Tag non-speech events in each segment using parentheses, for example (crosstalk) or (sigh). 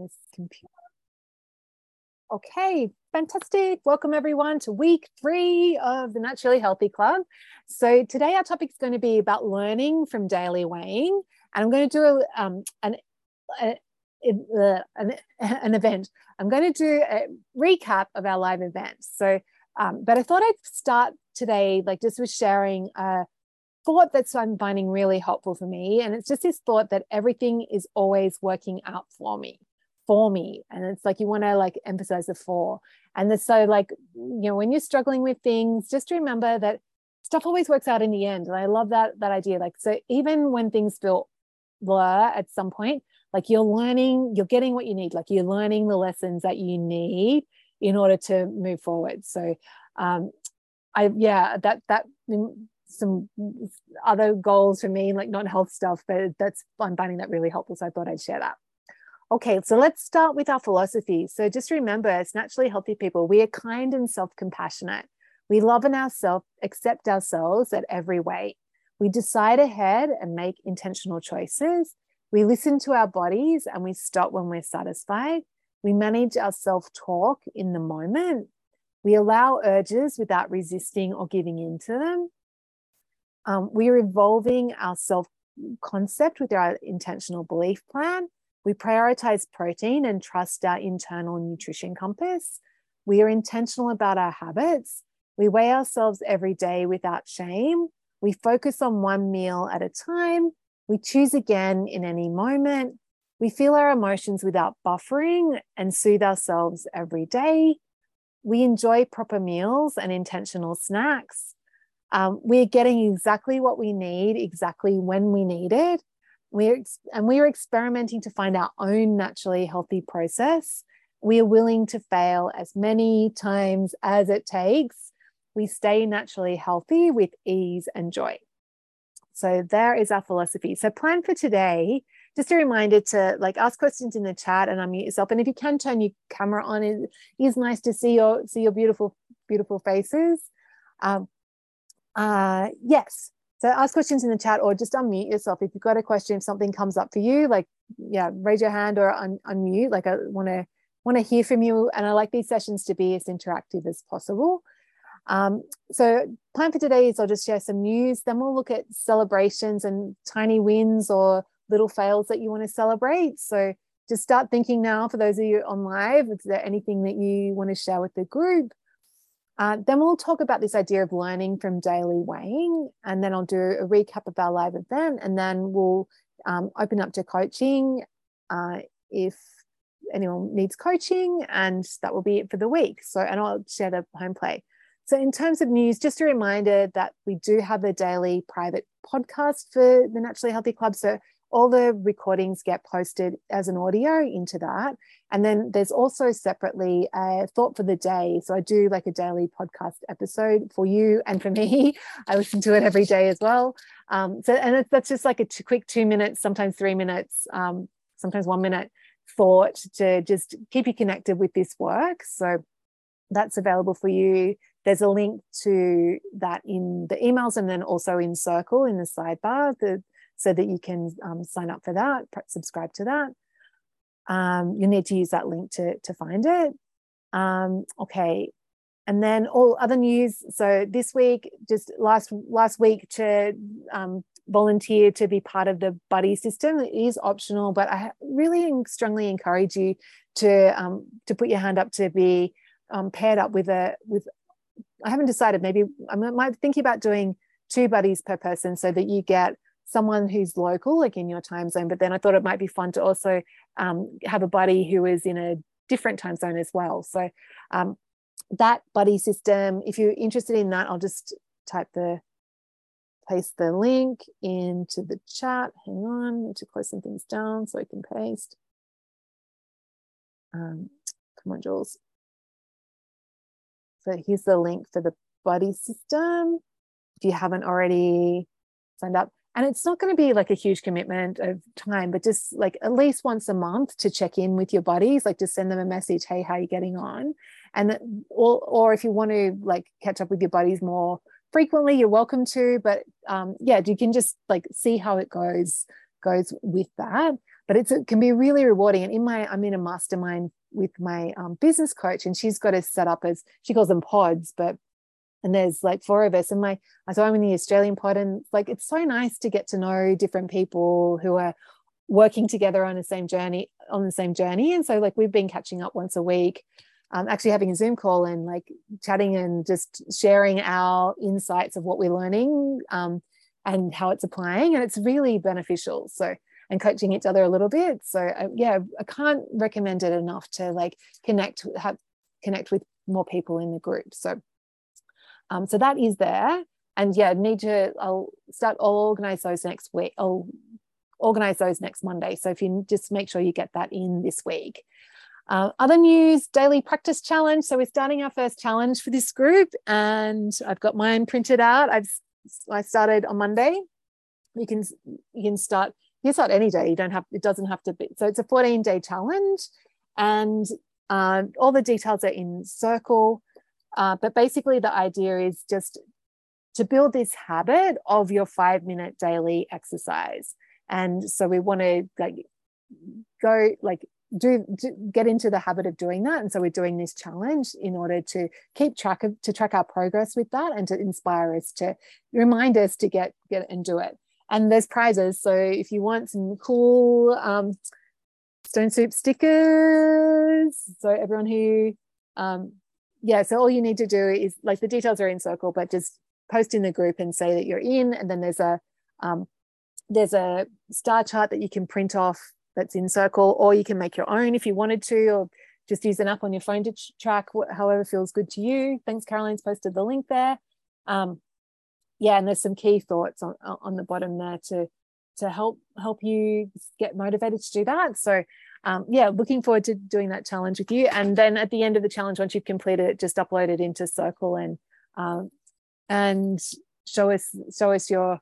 this computer. Okay, fantastic. Welcome everyone to week three of the Naturally Healthy Club. So today our topic is going to be about learning from daily weighing. And I'm going to do a, um, an, a, a, an, (laughs) an event. I'm going to do a recap of our live events. So, um, but I thought I'd start today, like just with sharing a thought that's I'm finding really helpful for me. And it's just this thought that everything is always working out for me for me and it's like you want to like emphasize the for. And so like you know when you're struggling with things just remember that stuff always works out in the end and i love that that idea like so even when things feel blur at some point like you're learning you're getting what you need like you're learning the lessons that you need in order to move forward. So um i yeah that that some other goals for me like not health stuff but that's i'm finding that really helpful so i thought i'd share that Okay, so let's start with our philosophy. So just remember, as naturally healthy people, we are kind and self compassionate. We love in ourselves, accept ourselves at every weight. We decide ahead and make intentional choices. We listen to our bodies and we stop when we're satisfied. We manage our self talk in the moment. We allow urges without resisting or giving in to them. Um, we are evolving our self concept with our intentional belief plan. We prioritize protein and trust our internal nutrition compass. We are intentional about our habits. We weigh ourselves every day without shame. We focus on one meal at a time. We choose again in any moment. We feel our emotions without buffering and soothe ourselves every day. We enjoy proper meals and intentional snacks. Um, we're getting exactly what we need, exactly when we need it we're and we are experimenting to find our own naturally healthy process. We are willing to fail as many times as it takes. We stay naturally healthy with ease and joy. So there is our philosophy. So plan for today just a reminder to like ask questions in the chat and unmute yourself. And if you can turn your camera on it is nice to see your see your beautiful beautiful faces. Um, uh, yes so ask questions in the chat or just unmute yourself. If you've got a question, if something comes up for you, like, yeah, raise your hand or un- unmute. Like I want to want to hear from you. And I like these sessions to be as interactive as possible. Um, so plan for today is I'll just share some news. Then we'll look at celebrations and tiny wins or little fails that you want to celebrate. So just start thinking now for those of you on live, is there anything that you want to share with the group? Uh, then we'll talk about this idea of learning from daily weighing, and then I'll do a recap of our live event, and then we'll um, open up to coaching uh, if anyone needs coaching, and that will be it for the week. So, and I'll share the home play. So, in terms of news, just a reminder that we do have a daily private podcast for the Naturally Healthy Club. So, all the recordings get posted as an audio into that. And then there's also separately a thought for the day. So I do like a daily podcast episode for you and for me. (laughs) I listen to it every day as well. Um, so, and that's just like a two, quick two minutes, sometimes three minutes, um, sometimes one minute thought to just keep you connected with this work. So that's available for you. There's a link to that in the emails and then also in Circle in the sidebar. The so that you can um, sign up for that, subscribe to that. Um, you need to use that link to, to find it. Um, okay. And then all other news. So this week, just last last week to um, volunteer to be part of the buddy system. It is optional, but I really strongly encourage you to um, to put your hand up to be um, paired up with a with. I haven't decided. Maybe I might thinking about doing two buddies per person so that you get someone who's local, like in your time zone. But then I thought it might be fun to also um, have a buddy who is in a different time zone as well. So um, that buddy system, if you're interested in that, I'll just type the paste the link into the chat. Hang on, need to close some things down so I can paste. Um, come on, Jules. So here's the link for the buddy system. If you haven't already signed up, and it's not going to be like a huge commitment of time but just like at least once a month to check in with your buddies like just send them a message hey how are you getting on and or, or if you want to like catch up with your buddies more frequently you're welcome to but um, yeah you can just like see how it goes goes with that but it's, it can be really rewarding. And in my, I'm in a mastermind with my um, business coach, and she's got us set up as she calls them pods, but and there's like four of us and my so i'm in the australian pod and like it's so nice to get to know different people who are working together on the same journey on the same journey and so like we've been catching up once a week um, actually having a zoom call and like chatting and just sharing our insights of what we're learning um, and how it's applying and it's really beneficial so and coaching each other a little bit so uh, yeah i can't recommend it enough to like connect have connect with more people in the group so um, so that is there. And yeah, need to, I'll start, I'll organize those next week. I'll organize those next Monday. So if you just make sure you get that in this week. Uh, other news, daily practice challenge. So we're starting our first challenge for this group and I've got mine printed out. I've I started on Monday. You can you can start you start any day. You don't have it doesn't have to be. So it's a 14 day challenge and uh, all the details are in circle. Uh, but basically, the idea is just to build this habit of your five minute daily exercise. And so we want to like go like do, do, get into the habit of doing that. And so we're doing this challenge in order to keep track of to track our progress with that and to inspire us to remind us to get get and do it. And there's prizes. So if you want some cool um, stone soup stickers so everyone who um, yeah, so all you need to do is like the details are in circle, but just post in the group and say that you're in, and then there's a um, there's a star chart that you can print off that's in circle, or you can make your own if you wanted to, or just use an app on your phone to track however feels good to you. Thanks, Caroline's posted the link there. Um, yeah, and there's some key thoughts on on the bottom there to to help help you get motivated to do that. So um, yeah, looking forward to doing that challenge with you. And then at the end of the challenge, once you've completed it, just upload it into Circle and um, and show us show us your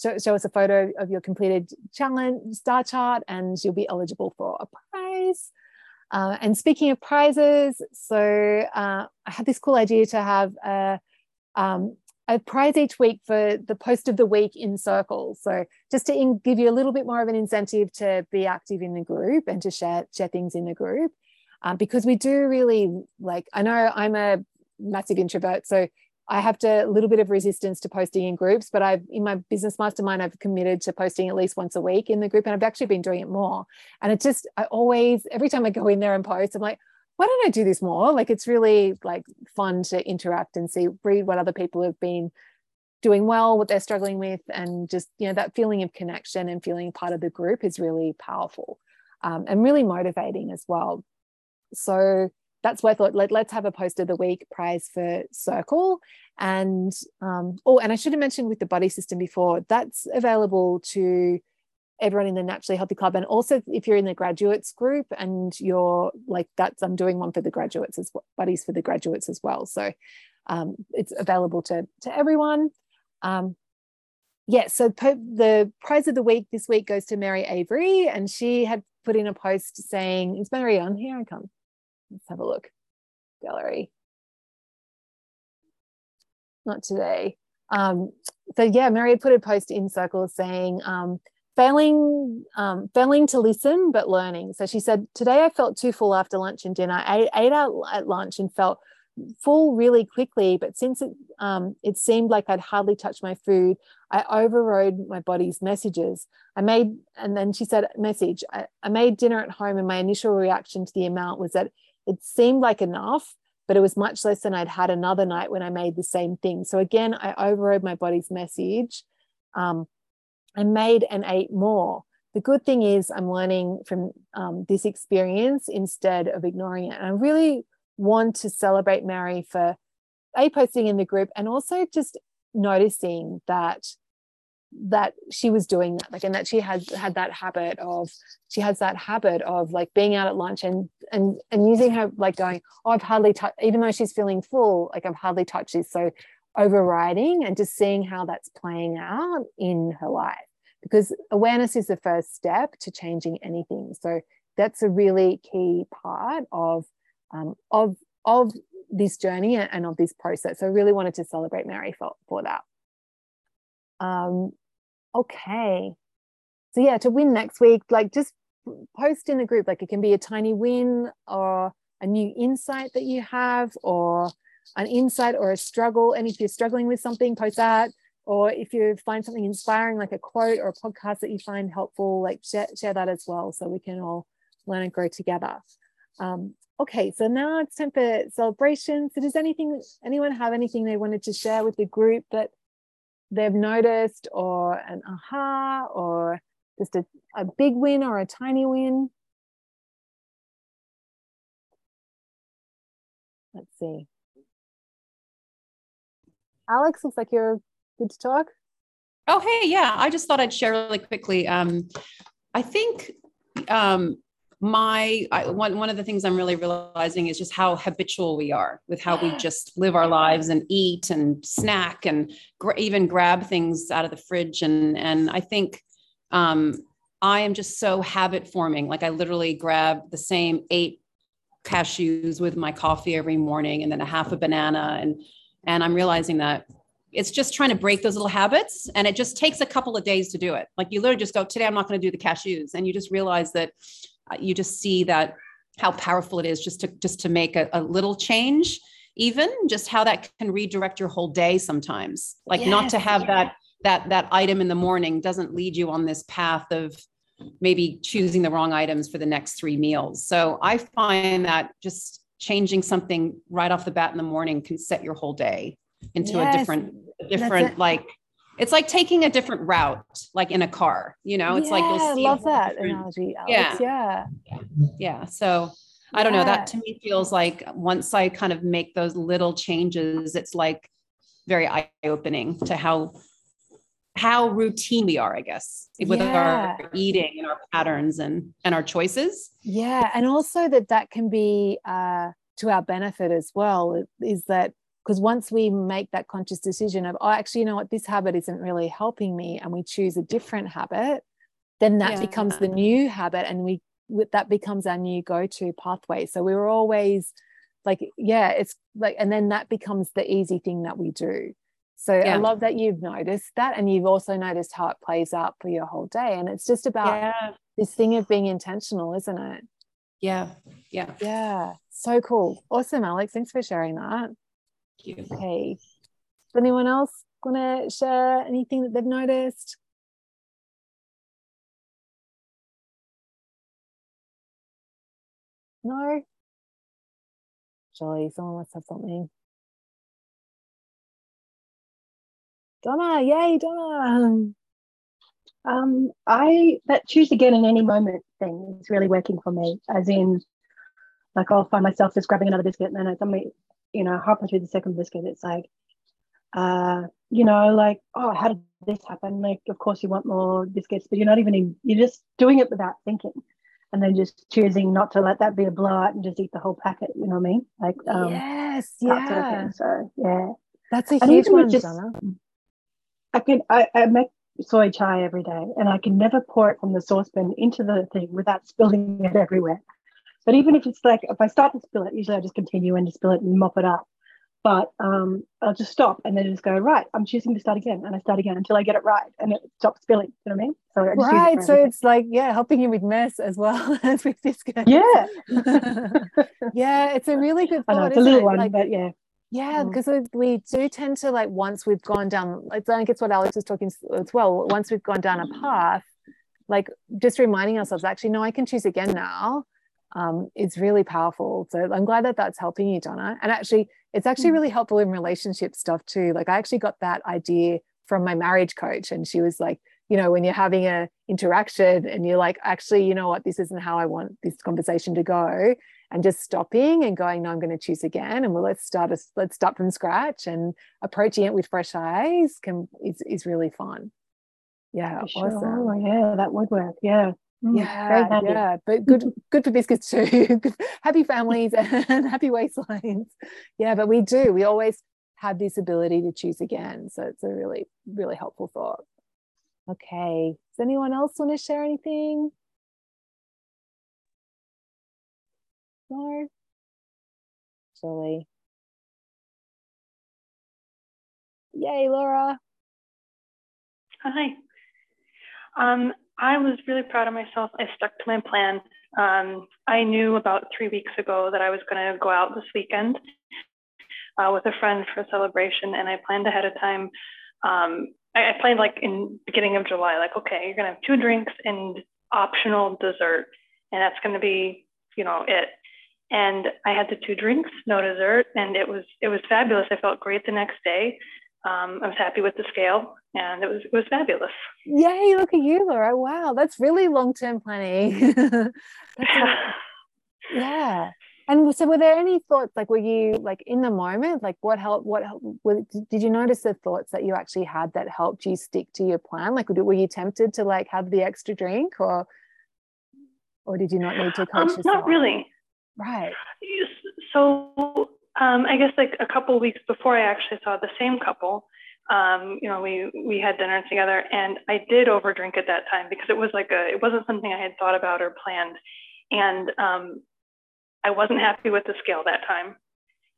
show, show us a photo of your completed challenge star chart, and you'll be eligible for a prize. Uh, and speaking of prizes, so uh, I had this cool idea to have a um, a prize each week for the post of the week in circles. So just to in, give you a little bit more of an incentive to be active in the group and to share share things in the group, um, because we do really like. I know I'm a massive introvert, so I have to a little bit of resistance to posting in groups. But I've in my business mastermind, I've committed to posting at least once a week in the group, and I've actually been doing it more. And it just I always every time I go in there and post, I'm like, why don't I do this more? Like it's really like fun to interact and see, read what other people have been doing well, what they're struggling with, and just you know that feeling of connection and feeling part of the group is really powerful um, and really motivating as well. So that's why I thought let, let's have a post of the week prize for Circle. And um, oh, and I should have mentioned with the buddy system before, that's available to everyone in the naturally healthy club. And also if you're in the graduates group and you're like that's i'm doing one for the graduates as well buddies for the graduates as well. So um, it's available to to everyone. Um, yeah so po- the prize of the week this week goes to mary avery and she had put in a post saying is mary on here? I come let's have a look. Gallery. Not today. Um, so yeah mary had put a post in circles saying um, failing um, failing to listen but learning. So she said today i felt too full after lunch and dinner. I ate out at lunch and felt full really quickly but since it um, it seemed like i'd hardly touched my food i overrode my body's messages. I made and then she said message I, I made dinner at home and my initial reaction to the amount was that it seemed like enough but it was much less than i'd had another night when i made the same thing. So again i overrode my body's message um, I made and ate more. The good thing is, I'm learning from um, this experience instead of ignoring it. And I really want to celebrate Mary for a posting in the group and also just noticing that that she was doing that like and that she had had that habit of she has that habit of like being out at lunch and and and using her like going oh i've hardly touched even though she's feeling full like i've hardly touched this so overriding and just seeing how that's playing out in her life because awareness is the first step to changing anything. So that's a really key part of um, of of this journey and of this process. So I really wanted to celebrate Mary for, for that. Um, okay. So yeah, to win next week, like just post in the group. Like it can be a tiny win or a new insight that you have, or an insight or a struggle. And if you're struggling with something, post that. Or if you find something inspiring, like a quote or a podcast that you find helpful, like share, share that as well, so we can all learn and grow together. Um, okay, so now it's time for celebration. So does anything, anyone have anything they wanted to share with the group that they've noticed, or an aha, or just a, a big win or a tiny win? Let's see. Alex, looks like you're good to talk. Oh, hey, yeah. I just thought I'd share really quickly. Um, I think um, my I, one one of the things I'm really realizing is just how habitual we are with how we (gasps) just live our lives and eat and snack and gr- even grab things out of the fridge and and I think um, I am just so habit forming. Like I literally grab the same eight cashews with my coffee every morning and then a half a banana and and I'm realizing that it's just trying to break those little habits and it just takes a couple of days to do it. Like you literally just go today i'm not going to do the cashews and you just realize that uh, you just see that how powerful it is just to just to make a, a little change even just how that can redirect your whole day sometimes. Like yes, not to have yeah. that that that item in the morning doesn't lead you on this path of maybe choosing the wrong items for the next three meals. So i find that just changing something right off the bat in the morning can set your whole day into yes, a different different like it's like taking a different route, like in a car, you know, it's yeah, like, I love that analogy. Yeah. yeah. Yeah. Yeah. So I don't know. That to me feels like once I kind of make those little changes, it's like very eye opening to how, how routine we are, I guess, with our eating and our patterns and, and our choices. Yeah. And also that that can be uh, to our benefit as well, is that because once we make that conscious decision of oh actually you know what? This habit isn't really helping me and we choose a different habit then that yeah. becomes the new habit and we that becomes our new go-to pathway. So we were always like yeah it's like and then that becomes the easy thing that we do. So yeah. i love that you've noticed that and you've also noticed how it plays out for your whole day. And it's just about yeah. this thing of being intentional isn't it? Yeah. Yeah. Yeah. So cool. Awesome alex. Thanks for sharing that you. Okay. Is anyone else going to share anything that they've noticed? No? Surely someone must have something. Donna, yay, Donna. Um, I that choose again in any moment thing is really working for me. As in, like I'll find myself just grabbing another biscuit and then somebody you know, halfway through the second biscuit, it's like, uh, you know, like, oh, how did this happen? Like, of course you want more biscuits, but you're not even in, you're just doing it without thinking. And then just choosing not to let that be a blowout and just eat the whole packet, you know what I mean? Like, um, yes, yeah. Sort of so, yeah. That's a huge one, just, I can, I, I make soy chai every day and I can never pour it from the saucepan into the thing without spilling it everywhere. But even if it's like, if I start to spill it, usually I just continue and just spill it and mop it up. But um, I'll just stop and then just go, right, I'm choosing to start again. And I start again until I get it right and it stops spilling. You know what I mean? So I right. It so it's like, yeah, helping you with mess as well (laughs) as with this guy. Yeah. (laughs) yeah. It's a really good thought. Know, it's a little it? one, like, but yeah. Yeah, because mm. we do tend to like once we've gone down, I think it's what Alex was talking as well. Once we've gone down a path, like just reminding ourselves, actually, no, I can choose again now um, is really powerful. So I'm glad that that's helping you, Donna. And actually, it's actually mm. really helpful in relationship stuff too. Like I actually got that idea from my marriage coach, and she was like, you know, when you're having a interaction and you're like, actually, you know what, this isn't how I want this conversation to go, and just stopping and going, no, I'm going to choose again, and well, let's start a, let's start from scratch and approaching it with fresh eyes can is is really fun. Yeah, awesome. Yeah, that would work. Yeah. Mm, yeah, yeah, but (laughs) good, good for biscuits too. (laughs) happy families (laughs) and happy waistlines. Yeah, but we do. We always have this ability to choose again. So it's a really, really helpful thought. Okay. Does anyone else want to share anything? No. Surely. Yay, Laura. Hi. Um, I was really proud of myself. I stuck to my plan. Um, I knew about three weeks ago that I was going to go out this weekend uh, with a friend for a celebration, and I planned ahead of time. Um, I, I planned like in beginning of July, like okay, you're going to have two drinks and optional dessert, and that's going to be you know it. And I had the two drinks, no dessert, and it was it was fabulous. I felt great the next day. Um, I was happy with the scale, and it was it was fabulous. Yay! Look at you, Laura. Wow, that's really long term planning. (laughs) yeah. (laughs) yeah. And so, were there any thoughts? Like, were you like in the moment? Like, what helped? What did you notice the thoughts that you actually had that helped you stick to your plan? Like, were you tempted to like have the extra drink, or or did you not need to coach um, yourself? Not really. Right. So, um, I guess like a couple weeks before I actually saw the same couple, um, you know, we we had dinner together, and I did overdrink at that time because it was like a it wasn't something I had thought about or planned, and um, I wasn't happy with the scale that time.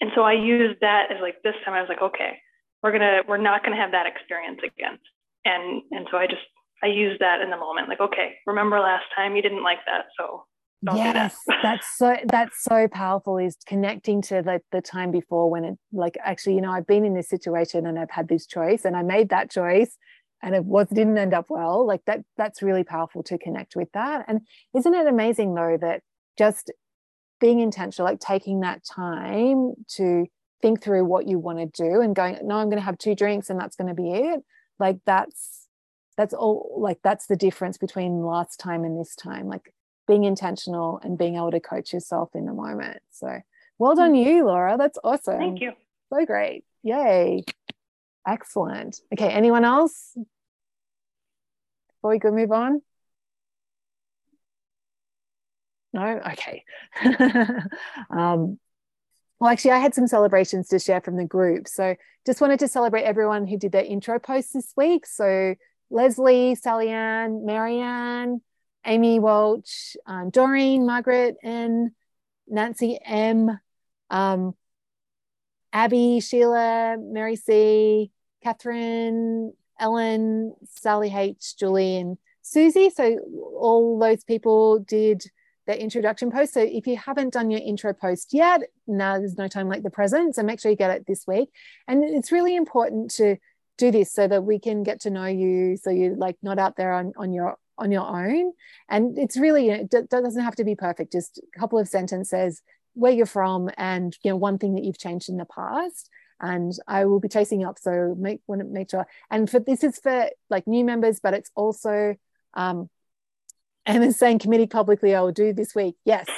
And so I used that as like this time I was like, okay, we're gonna we're not gonna have that experience again. And and so I just I used that in the moment, like, okay, remember last time you didn't like that, so yes, that. that's so that's so powerful. Is connecting to the the time before when it like actually, you know, I've been in this situation and I've had this choice and I made that choice and it was didn't end up well. Like that that's really powerful to connect with that. And isn't it amazing though that just being intentional, like taking that time to think through what you want to do and going, no, I'm going to have two drinks and that's going to be it. Like that's that's all like that's the difference between last time and this time. Like being intentional and being able to coach yourself in the moment. So well done you, Laura. That's awesome. Thank you. So great. Yay. Excellent. Okay, anyone else? Before we go move on? No? Okay. (laughs) um, well, actually, I had some celebrations to share from the group. So just wanted to celebrate everyone who did their intro post this week. So Leslie, Sally Ann, Marianne, Amy Walsh, um, Doreen, Margaret and Nancy M, um, Abby, Sheila, Mary C, Catherine, Ellen, Sally H, Julie, and Susie. So all those people did their introduction post. So if you haven't done your intro post yet, now there's no time like the present. So make sure you get it this week. And it's really important to do this so that we can get to know you. So you're like not out there on, on your on your own. And it's really it doesn't have to be perfect. Just a couple of sentences, where you're from, and you know one thing that you've changed in the past. And I will be chasing up. So make want to make sure. And for this is for like new members, but it's also um, Emma's saying committee publicly I will do this week. Yes.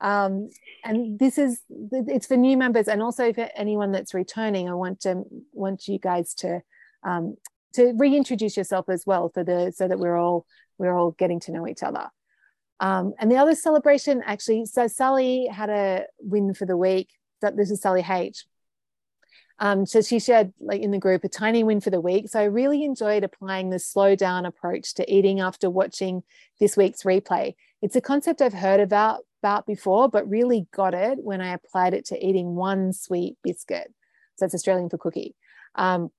Um, and this is it's for new members and also for anyone that's returning. I want to want you guys to um, to reintroduce yourself as well for the so that we're all we're all getting to know each other. Um, and the other celebration actually, so Sally had a win for the week. That this is Sally H. Um, so she shared like in the group a tiny win for the week. So I really enjoyed applying the slow down approach to eating after watching this week's replay. It's a concept I've heard about about before, but really got it when I applied it to eating one sweet biscuit. So it's Australian for cookie. Um,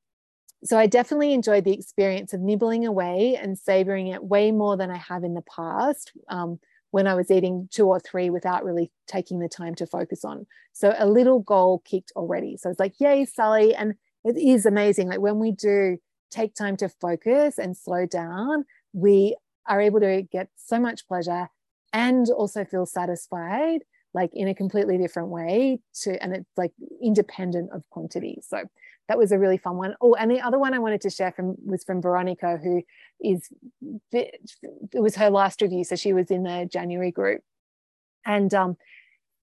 so I definitely enjoyed the experience of nibbling away and savoring it way more than I have in the past. Um, when I was eating two or three without really taking the time to focus on. So a little goal kicked already. So it's like, yay, Sally. And it is amazing. Like when we do take time to focus and slow down, we are able to get so much pleasure and also feel satisfied like in a completely different way to and it's like independent of quantity so that was a really fun one. Oh, and the other one I wanted to share from was from Veronica, who is it was her last review, so she was in the January group, and um,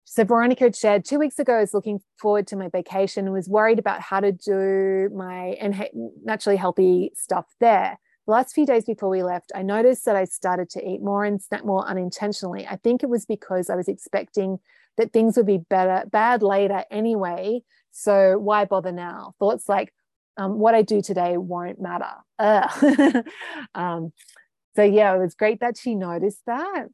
so Veronica had shared two weeks ago. I was looking forward to my vacation and was worried about how to do my and naturally healthy stuff there. The last few days before we left, I noticed that I started to eat more and snack more unintentionally. I think it was because I was expecting that things would be better bad later anyway so why bother now? Thoughts like, um, what I do today won't matter. (laughs) um, so yeah, it was great that she noticed that.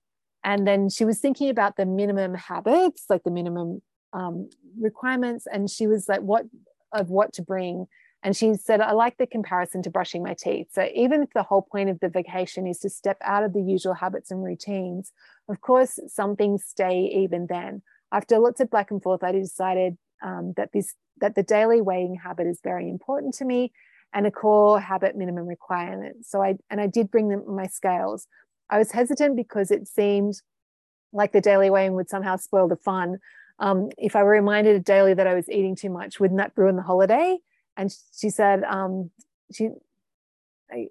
And then she was thinking about the minimum habits, like the minimum um, requirements, and she was like, what of what to bring And she said, I like the comparison to brushing my teeth. So even if the whole point of the vacation is to step out of the usual habits and routines, of course, some things stay even then. After lots of back and forth, I decided um, that this that the daily weighing habit is very important to me and a core habit minimum requirement. So I and I did bring them my scales. I was hesitant because it seemed like the daily weighing would somehow spoil the fun. Um, if I were reminded daily that I was eating too much, wouldn't that ruin the holiday? And she said, um, she, I,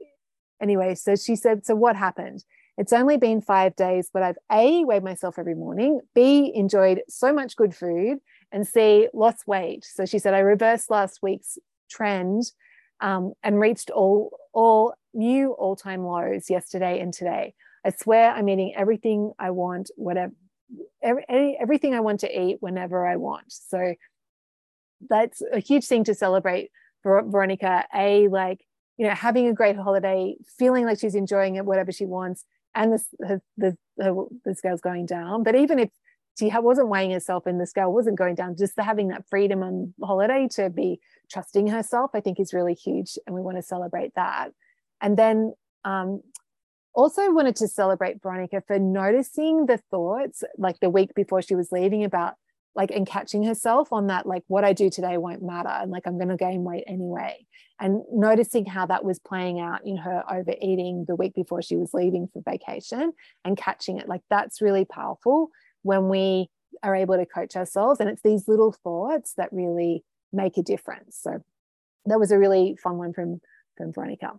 anyway, so she said, so what happened? It's only been five days, but I've A, weighed myself every morning, B, enjoyed so much good food, and see lost weight. So she said, I reversed last week's trend um, and reached all, all new all time lows yesterday and today. I swear I'm eating everything I want, whatever, every, everything I want to eat whenever I want. So that's a huge thing to celebrate for Veronica. A, like, you know, having a great holiday, feeling like she's enjoying it, whatever she wants, and the, the, the scale's going down. But even if she wasn't weighing herself in the scale wasn't going down, just having that freedom on holiday to be trusting herself, I think is really huge. And we want to celebrate that. And then um, also wanted to celebrate Veronica for noticing the thoughts like the week before she was leaving about like and catching herself on that like what i do today won't matter and like i'm going to gain weight anyway and noticing how that was playing out in her overeating the week before she was leaving for vacation and catching it like that's really powerful when we are able to coach ourselves and it's these little thoughts that really make a difference so that was a really fun one from from veronica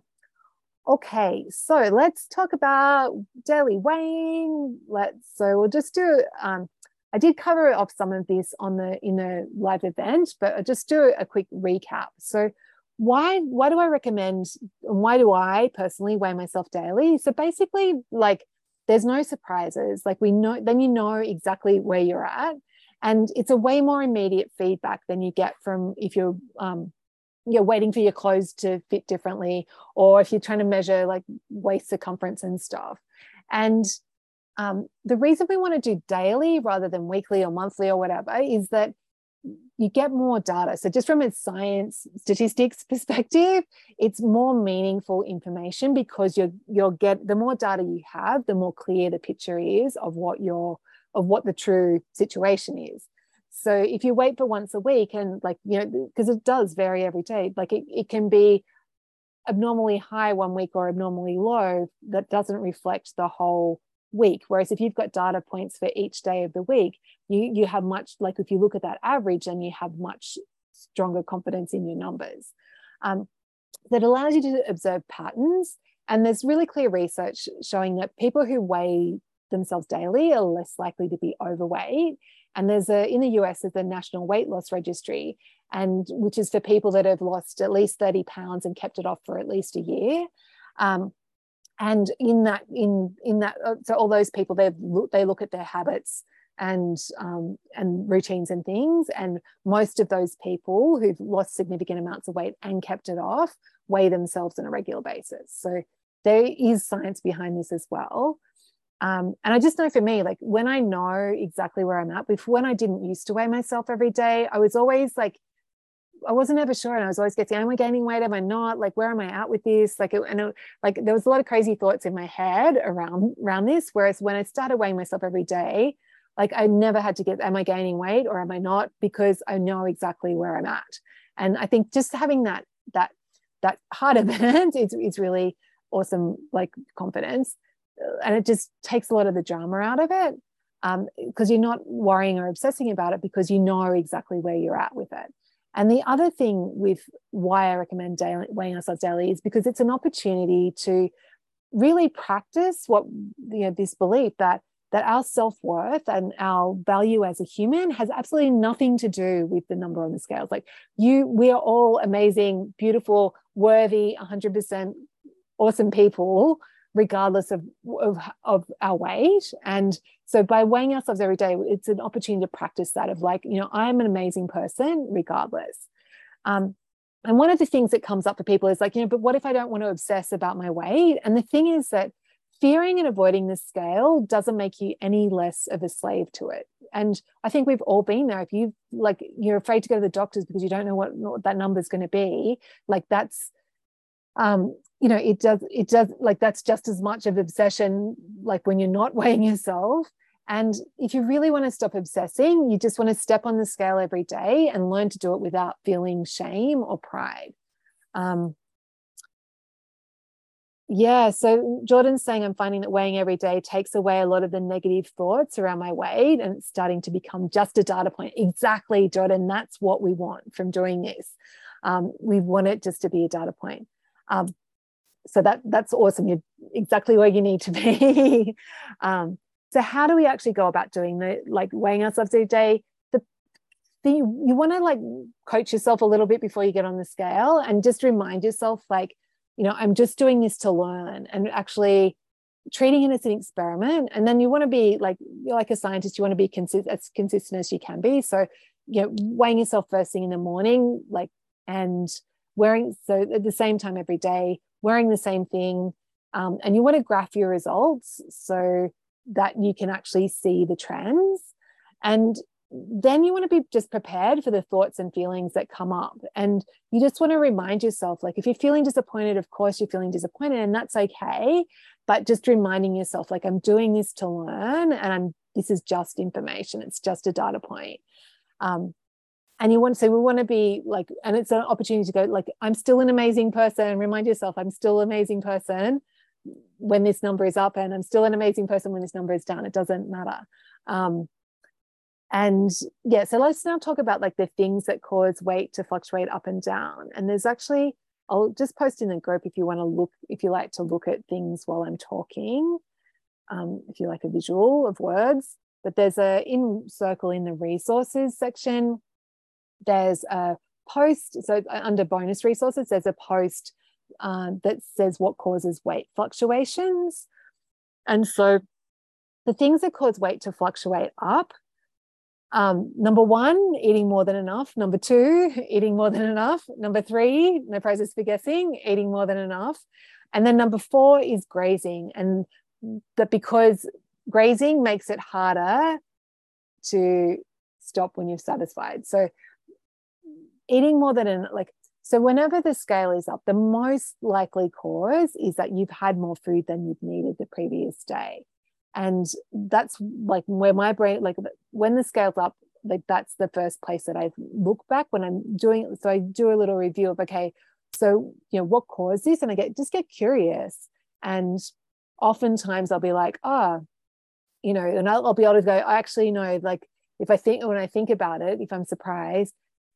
okay so let's talk about daily weighing let's so we'll just do um, I did cover off some of this on the in the live event, but I'll just do a quick recap. So why why do I recommend and why do I personally weigh myself daily? So basically, like there's no surprises. Like we know, then you know exactly where you're at. And it's a way more immediate feedback than you get from if you're um, you're waiting for your clothes to fit differently, or if you're trying to measure like waist circumference and stuff. And um, the reason we want to do daily rather than weekly or monthly or whatever is that you get more data. So just from a science statistics perspective, it's more meaningful information because you're you're get the more data you have, the more clear the picture is of what your of what the true situation is. So if you wait for once a week and like you know because it does vary every day, like it, it can be abnormally high one week or abnormally low, that doesn't reflect the whole week. Whereas if you've got data points for each day of the week, you you have much like if you look at that average and you have much stronger confidence in your numbers. Um, that allows you to observe patterns. And there's really clear research showing that people who weigh themselves daily are less likely to be overweight. And there's a in the US there's the National Weight Loss Registry, and which is for people that have lost at least 30 pounds and kept it off for at least a year. Um, and in that in in that uh, so all those people they they look at their habits and um, and routines and things. And most of those people who've lost significant amounts of weight and kept it off weigh themselves on a regular basis. So there is science behind this as well. Um, and i just know for me like when i know exactly where i'm at before when i didn't used to weigh myself every day i was always like I wasn't ever sure. And I was always getting, am I gaining weight? Am I not? Like, where am I at with this? Like, and it, like there was a lot of crazy thoughts in my head around, around this. Whereas when I started weighing myself every day, like I never had to get, am I gaining weight or am I not? Because I know exactly where I'm at. And I think just having that, that, that heart event (laughs) is, is really awesome, like confidence. And it just takes a lot of the drama out of it because um, you're not worrying or obsessing about it because you know exactly where you're at with it. And the other thing with why I recommend daily, weighing ourselves daily is because it's an opportunity to really practice what you know this belief that that our self-worth and our value as a human has absolutely nothing to do with the number on the scales. Like you we are all amazing beautiful worthy 100% awesome people regardless of, of, of our weight. And so by weighing ourselves every day, it's an opportunity to practice that of like, you know, I'm an amazing person regardless. Um, and one of the things that comes up for people is like, you know, but what if I don't want to obsess about my weight? And the thing is that fearing and avoiding the scale doesn't make you any less of a slave to it and i think we've all been there if you like you're afraid to go to the doctors because you don't know what, what that number is going to be like that's um you know it does it does like that's just as much of obsession like when you're not (laughs) weighing yourself and if you really want to stop obsessing you just want to step on the scale every day and learn to do it without feeling shame or pride um, yeah, so Jordan's saying I'm finding that weighing every day takes away a lot of the negative thoughts around my weight and it's starting to become just a data point. Exactly, Jordan, that's what we want from doing this. Um, we want it just to be a data point. Um, so that that's awesome. You're exactly where you need to be. (laughs) um, so how do we actually go about doing the like weighing ourselves every day? The thing you want to like coach yourself a little bit before you get on the scale and just remind yourself like you know i'm just doing this to learn and actually treating it as an experiment and then you want to be like you're like a scientist you want to be consist- as consistent as you can be so you know weighing yourself first thing in the morning like and wearing so at the same time every day wearing the same thing um, and you want to graph your results so that you can actually see the trends and then you want to be just prepared for the thoughts and feelings that come up. And you just want to remind yourself like, if you're feeling disappointed, of course you're feeling disappointed, and that's okay. But just reminding yourself, like, I'm doing this to learn, and I'm this is just information, it's just a data point. Um, and you want to say, we want to be like, and it's an opportunity to go, like, I'm still an amazing person. Remind yourself, I'm still an amazing person when this number is up, and I'm still an amazing person when this number is down. It doesn't matter. Um, and yeah so let's now talk about like the things that cause weight to fluctuate up and down and there's actually i'll just post in the group if you want to look if you like to look at things while i'm talking um, if you like a visual of words but there's a in circle in the resources section there's a post so uh, under bonus resources there's a post uh, that says what causes weight fluctuations and so the things that cause weight to fluctuate up um, number one, eating more than enough. Number two, (laughs) eating more than enough. Number three, no prizes for guessing, eating more than enough. And then number four is grazing. And that because grazing makes it harder to stop when you're satisfied. So eating more than enough, like so whenever the scale is up, the most likely cause is that you've had more food than you've needed the previous day. And that's like where my brain like when the scales up like that's the first place that i look back when i'm doing so i do a little review of okay so you know what caused this? And i get just get curious. And oftentimes i'll be like ah oh, you know and I'll, I'll be able to go i actually know like if i think when i think about it if i'm surprised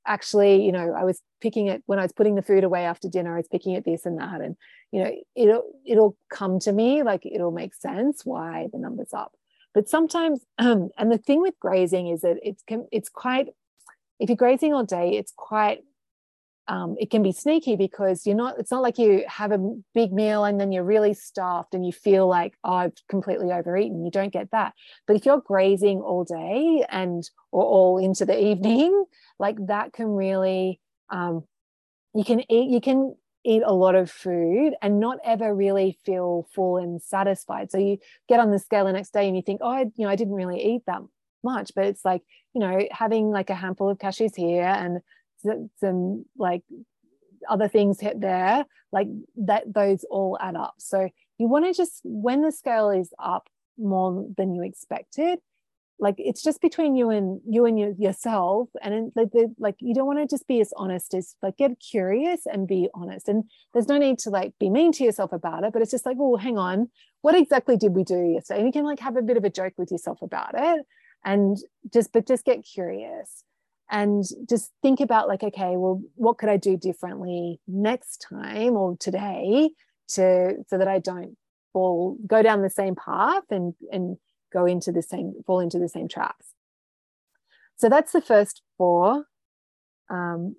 actually you know i was picking it when i was putting the food away after dinner i was picking at this and that and you know it'll it'll come to me like it'll make sense why the numbers up. But sometimes um, (clears throat) and the thing with grazing is that it's it's quite if you're grazing all day it's quite um, it can be sneaky because you're not it's not like you have a big meal and then you're really stuffed and you feel like oh, i've completely overeaten. You don't get that. But if you're grazing all day and or all into the (laughs) evening like that can really um, you can eat you can eat a lot of food and not ever really feel full and satisfied. So you get on the scale the next day and you think oh I, you know i didn't really eat that much. But it's like you know having like a handful of cashews here and some like other things hit there like that those all add up. So you want to just when the scale is up more than you expected like it's just between you and you and your, yourself and like, like you don't want to just be as honest as like get curious and be honest. And there's no need to like be mean to yourself about it but it's just like oh hang on what exactly did we do yesterday? And you can like have a bit of a joke with yourself about it and just but just get curious and just think about like okay well what could i do differently next time or today to so that i don't fall go down the same path and and go into the same fall into the same traps? So that's the first four. Um,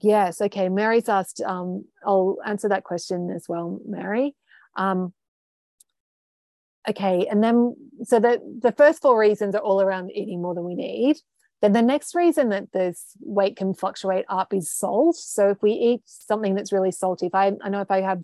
yes okay mary's asked um, i'll answer that question as well mary. Um, okay and then so the the first four reasons are all around eating more than we need then the next reason that this weight can fluctuate up is salt so if we eat something that's really salty if i i know if i have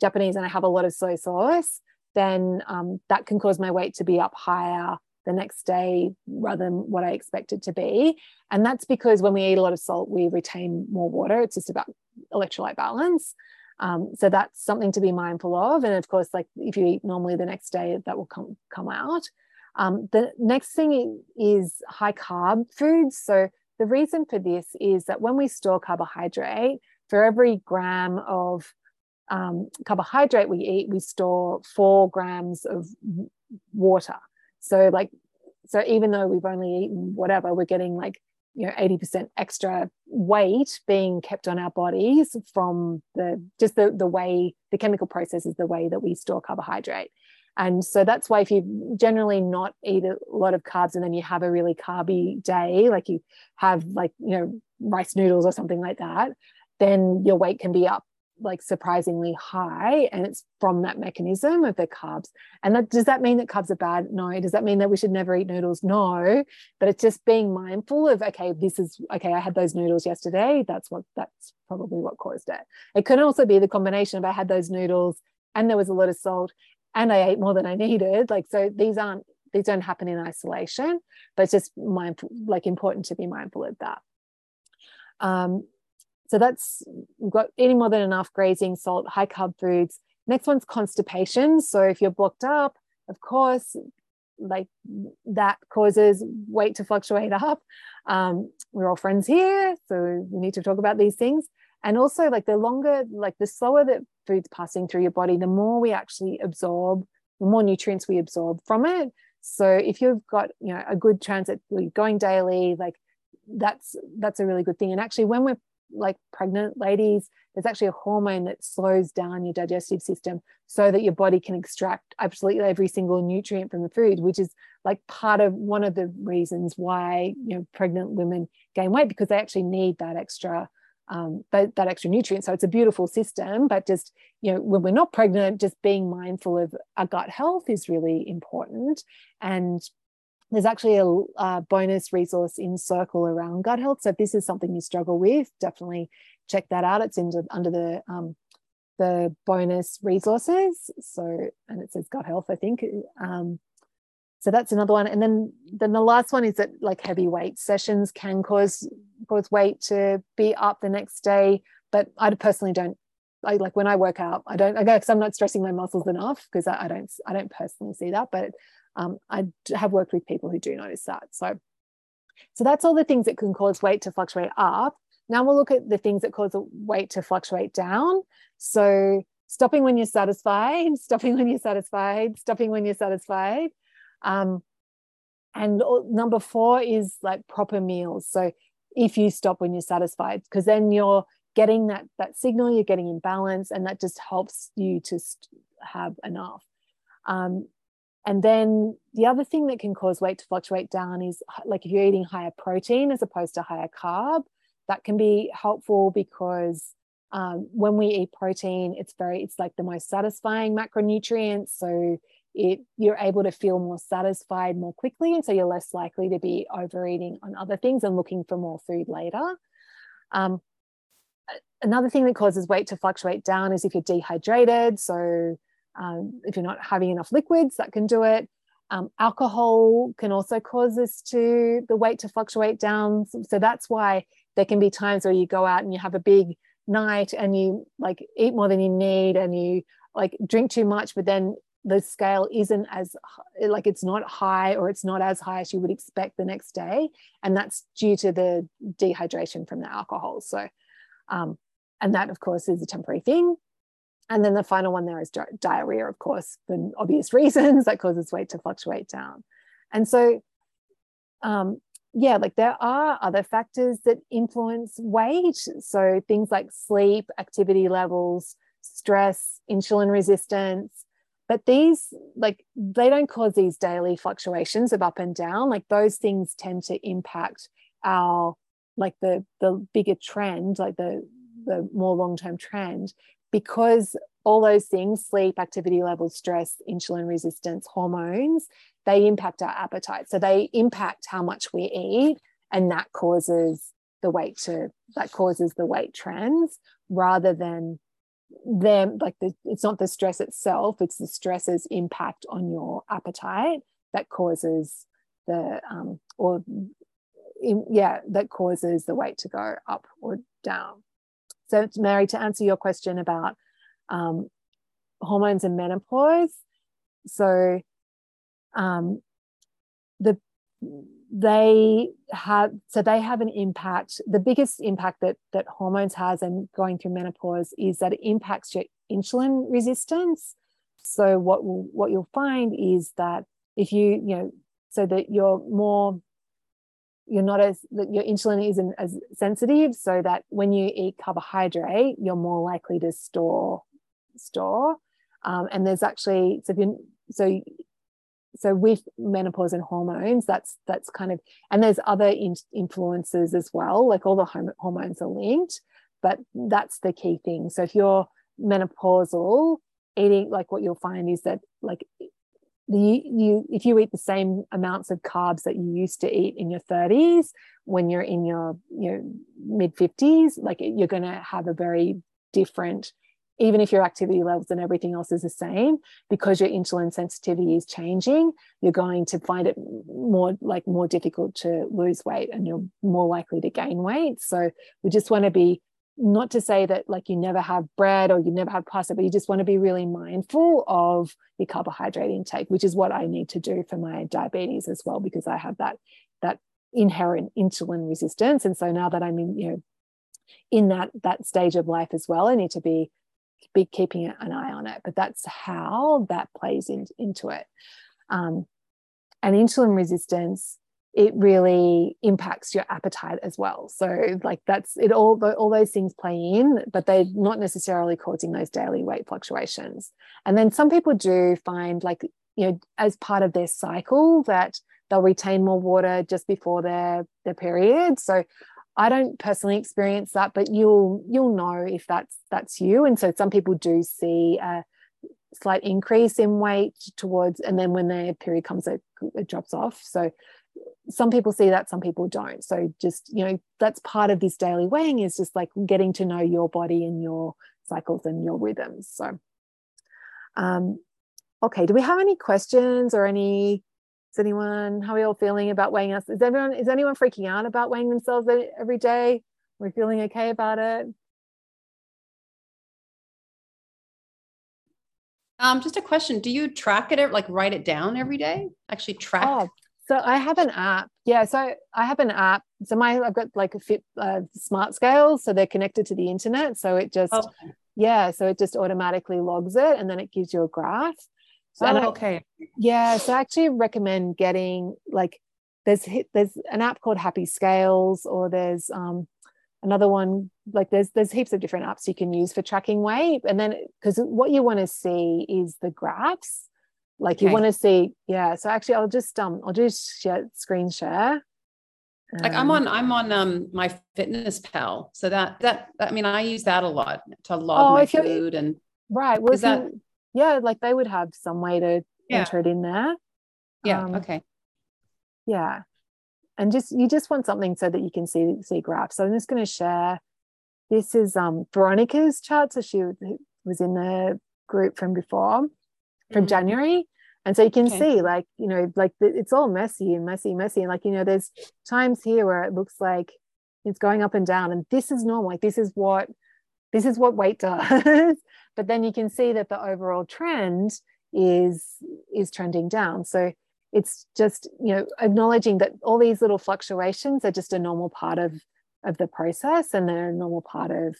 Japanese and I have a lot of soy sauce, then um, that can cause my weight to be up higher the next day rather than what I expect it to be. And that's because when we eat a lot of salt, we retain more water. It's just about electrolyte balance. Um, so that's something to be mindful of. And of course, like if you eat normally the next day, that will come come out. Um, the next thing is high carb foods. So the reason for this is that when we store carbohydrate, for every gram of um, carbohydrate we eat, we store four grams of water. So like, so even though we've only eaten whatever, we're getting like you know 80% extra weight being kept on our bodies from the just the the way the chemical process is the way that we store carbohydrate. And so that's why if you generally not eat a lot of carbs and then you have a really carby day like you have like you know rice noodles or something like that then your weight can be up like surprisingly high and it's from that mechanism of the carbs. And that does that mean that carbs are bad? No. Does that mean that we should never eat noodles? No. But it's just being mindful of okay this is okay i had those noodles yesterday. That's what that's probably what caused it. It could also be the combination of i had those noodles and there was a lot of salt and i ate more than i needed. Like so these aren't these don't happen in isolation but it's just mindful like important to be mindful of that. Um, so that's we've got eating more than enough, grazing, salt, high carb foods. Next one's constipation. So if you're blocked up, of course, like that causes weight to fluctuate up. Um, we're all friends here, so we need to talk about these things. And also, like the longer, like the slower that food's passing through your body, the more we actually absorb, the more nutrients we absorb from it. So if you've got, you know, a good transit, going daily, like that's that's a really good thing. And actually, when we're like pregnant ladies, there's actually a hormone that slows down your digestive system so that your body can extract absolutely every single nutrient from the food, which is like part of one of the reasons why you know pregnant women gain weight because they actually need that extra um, that, that extra nutrient. So it's a beautiful system, but just you know when we're not pregnant, just being mindful of our gut health is really important. And there's actually a, a, bonus resource in Circle around gut health. So if this is something you struggle with, definitely check that out. It's into, under the um, the bonus resources. So and it says gut health, I think. Um, so that's another one. And then then the last one is that like heavy weight sessions can cause cause weight to be up the next day. But I personally don't I like when I work out, I don't I because I'm not stressing my muscles enough because I, I, don't I don't personally see that. But um, I have worked with people who do notice that. So, so that's all the things that can cause weight to fluctuate up. Now we'll look at the things that cause weight to fluctuate down. So stopping when you're satisfied, (laughs) stopping when you're satisfied, stopping when you're satisfied. Um, and number four is like proper meals. So if you stop when you're satisfied, because then you're getting that that signal, you're getting in balance, and that just helps you to have enough. Um, and then the other thing that can cause weight to fluctuate down is like if you're eating higher protein as opposed to higher carb, that can be helpful because um, when we eat protein, it's very, it's like the most satisfying macronutrient. So it you're able to feel more satisfied more quickly. And so you're less likely to be overeating on other things and looking for more food later. Um, another thing that causes weight to fluctuate down is if you're dehydrated. So um, if you're not having enough liquids, that can do it. Um, alcohol can also cause this to the weight to fluctuate down. So, that's why there can be times where you go out and you have a big night and you like eat more than you need and you like drink too much, but then the scale isn't as like it's not high or it's not as high as you would expect the next day and that's due to the dehydration from the alcohol so um, and that of course is a temporary thing and then the final one there is di- diarrhea, of course, for obvious (laughs) reasons that causes weight to fluctuate down. And so, um, yeah, like there are other factors that influence weight. So things like sleep, activity levels, stress, insulin resistance. But these, like, they don't cause these daily fluctuations of up and down. Like those things tend to impact our, like the the bigger trend, like the the more long term trend because all those things sleep activity levels stress insulin resistance hormones they impact our appetite. So they impact how much we eat and that causes the weight to that causes the weight trends rather than them like the it's not the stress itself it's the stress's impact on your appetite that causes the um or in, yeah that causes the weight to go up or down so mary to answer your question about um, hormones and menopause so um, the they have so they have an impact. The biggest impact that that hormones has and going through menopause is that it impacts your insulin resistance. So what will, what you'll find is that if you you know so that you're more you're not as your insulin isn't as sensitive so that when you eat carbohydrate you're more likely to store store. Um, and there's actually so you so so with menopause and hormones that's that's kind of and there's other in, influences as well like all the hormones are linked but that's the key thing. So if you're menopausal eating like what you'll find is that like the you if you eat the same amounts of carbs that you used to eat in your 30s when you're in your you know mid 50s like you're going to have a very different even if your activity levels and everything else is the same because your insulin sensitivity is changing you're going to find it more like more difficult to lose weight and you're more likely to gain weight. So we just want to be not to say that like you never have bread or you never have pasta but you just want to be really mindful of your carbohydrate intake which is what i need to do for my diabetes as well because i have that that inherent insulin resistance and so now that i'm in you know in that that stage of life as well i need to be be keeping an eye on it. But that's how that plays in, into it. Um, and insulin resistance, it really impacts your appetite as well. So like that's it all all those things play in, but they're not necessarily causing those daily weight fluctuations. And then some people do find like, you know, as part of their cycle that they'll retain more water just before their their period. So I don't personally experience that, but you'll you'll know if that's that's you. And so some people do see a slight increase in weight towards, and then when their period comes, it, it drops off. So some people see that, some people don't. So just you know, that's part of this daily weighing is just like getting to know your body and your cycles and your rhythms. So, um, okay, do we have any questions or any is anyone, how are we all feeling about weighing us? Is everyone, is anyone freaking out about weighing themselves every day? we're we feeling okay about it? Um, just a question. Do you track it, like write it down every day? Actually track? Oh, so I have an app. Yeah. So I have an app. So my, I've got like a fit uh, smart scale. So they're connected to the internet. So it just, oh. yeah. So it just automatically logs it and then it gives you a graph. So, oh, okay. Yeah. So I actually recommend getting like there's there's an app called Happy Scales, or there's um, another one like there's there's heaps of different apps you can use for tracking weight. And then because what you want to see is the graphs. Like okay. you want to see, yeah. So actually, I'll just um I'll just share, screen share. like I'm um, on I'm on um my fitness pal. So that that I mean I use that a lot to log oh, my food and right. Well, is that yeah like they would have some way to yeah. enter it in there yeah um, okay yeah and just you just want something so that you can see see graphs so i'm just going to share this is um veronica's chart so she was in the group from before from mm. january. And so you can okay. see like you know like it's all messy and messy messy. And like you know there's times here where it looks like it's going up and down. And this is normal. Like this is what this is what weight (laughs) does. But then you can see that the overall trend is is trending down. So it's just you know acknowledging that all these little fluctuations are just a normal part of of the process and they're a normal part of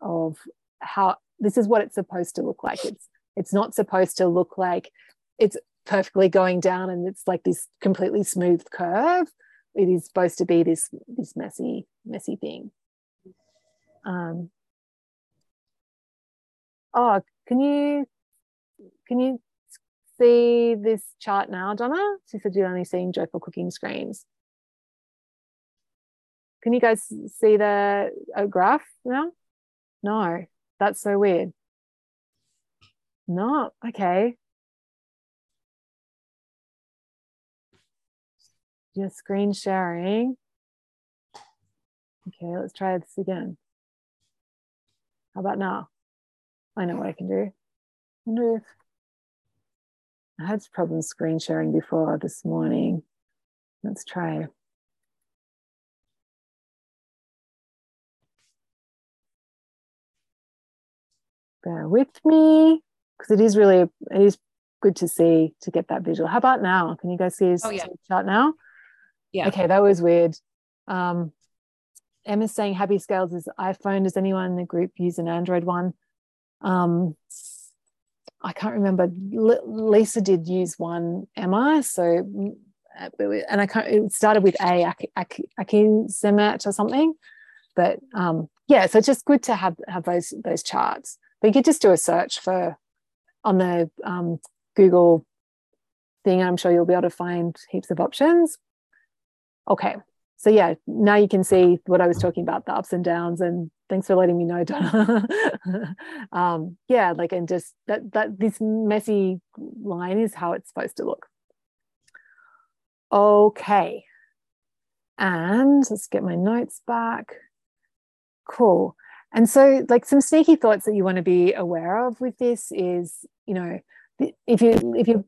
of how this is what it's supposed to look like. It's it's not supposed to look like it's perfectly going down and it's like this completely smooth curve it is supposed to be this this messy messy thing um oh, can you can you see this chart now, Donna? She said you're only seeing joyful cooking screens. Can you guys see the graph now? No, that's so weird. No, okay. Your screen sharing. Okay, let's try this again. How about now? I know what I can do. I wonder if I had problems screen sharing before this morning. Let's try. Bear with me because it is really it is good to see to get that visual. How about now? Can you guys see his oh, yeah. chart now? Yeah. Okay, that was weird. Um, Emma's saying Happy Scales is iPhone. Does anyone in the group use an Android one? Um, I can't remember. L- Lisa did use one, Emma. So, and I can't. It started with A, Akisemet or something. But um, yeah, so it's just good to have have those those charts. But you could just do a search for on the um, Google thing. I'm sure you'll be able to find heaps of options. Okay, so yeah, now you can see what I was talking about, the ups and downs. And thanks for letting me know, Donna. (laughs) um, yeah, like and just that that this messy line is how it's supposed to look. Okay. And let's get my notes back. Cool. And so, like some sneaky thoughts that you want to be aware of with this is, you know, if you if you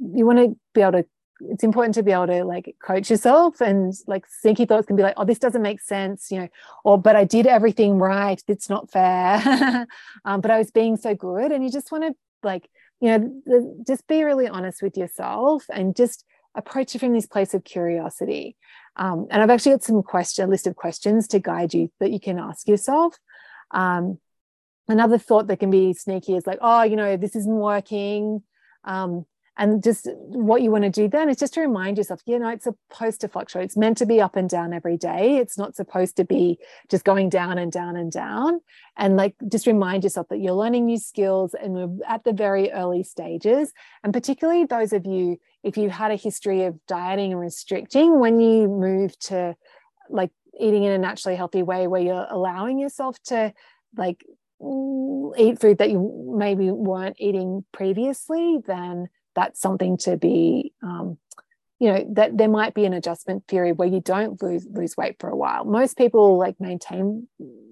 you want to be able to it's important to be able to like coach yourself and like sneaky thoughts can be like oh this doesn't make sense you know or but i did everything right it's not fair. (laughs) Um, but i was being so good and you just want to like you know just be really honest with yourself and just approach it from this place of curiosity. Um, and i've actually got some question a list of questions to guide you that you can ask yourself um, another thought that can be sneaky is like oh you know this isn't working um, and just what you want to do then is just to remind yourself, you know, it's supposed to fluctuate. It's meant to be up and down every day. It's not supposed to be just going down and down and down. And like just remind yourself that you're learning new skills and we're at the very early stages. And particularly those of you, if you've had a history of dieting and restricting, when you move to like eating in a naturally healthy way where you're allowing yourself to like eat food that you maybe weren't eating previously, then that's something to be um, you know that there might be an adjustment period where you don't lose lose weight for a while. Most people like maintain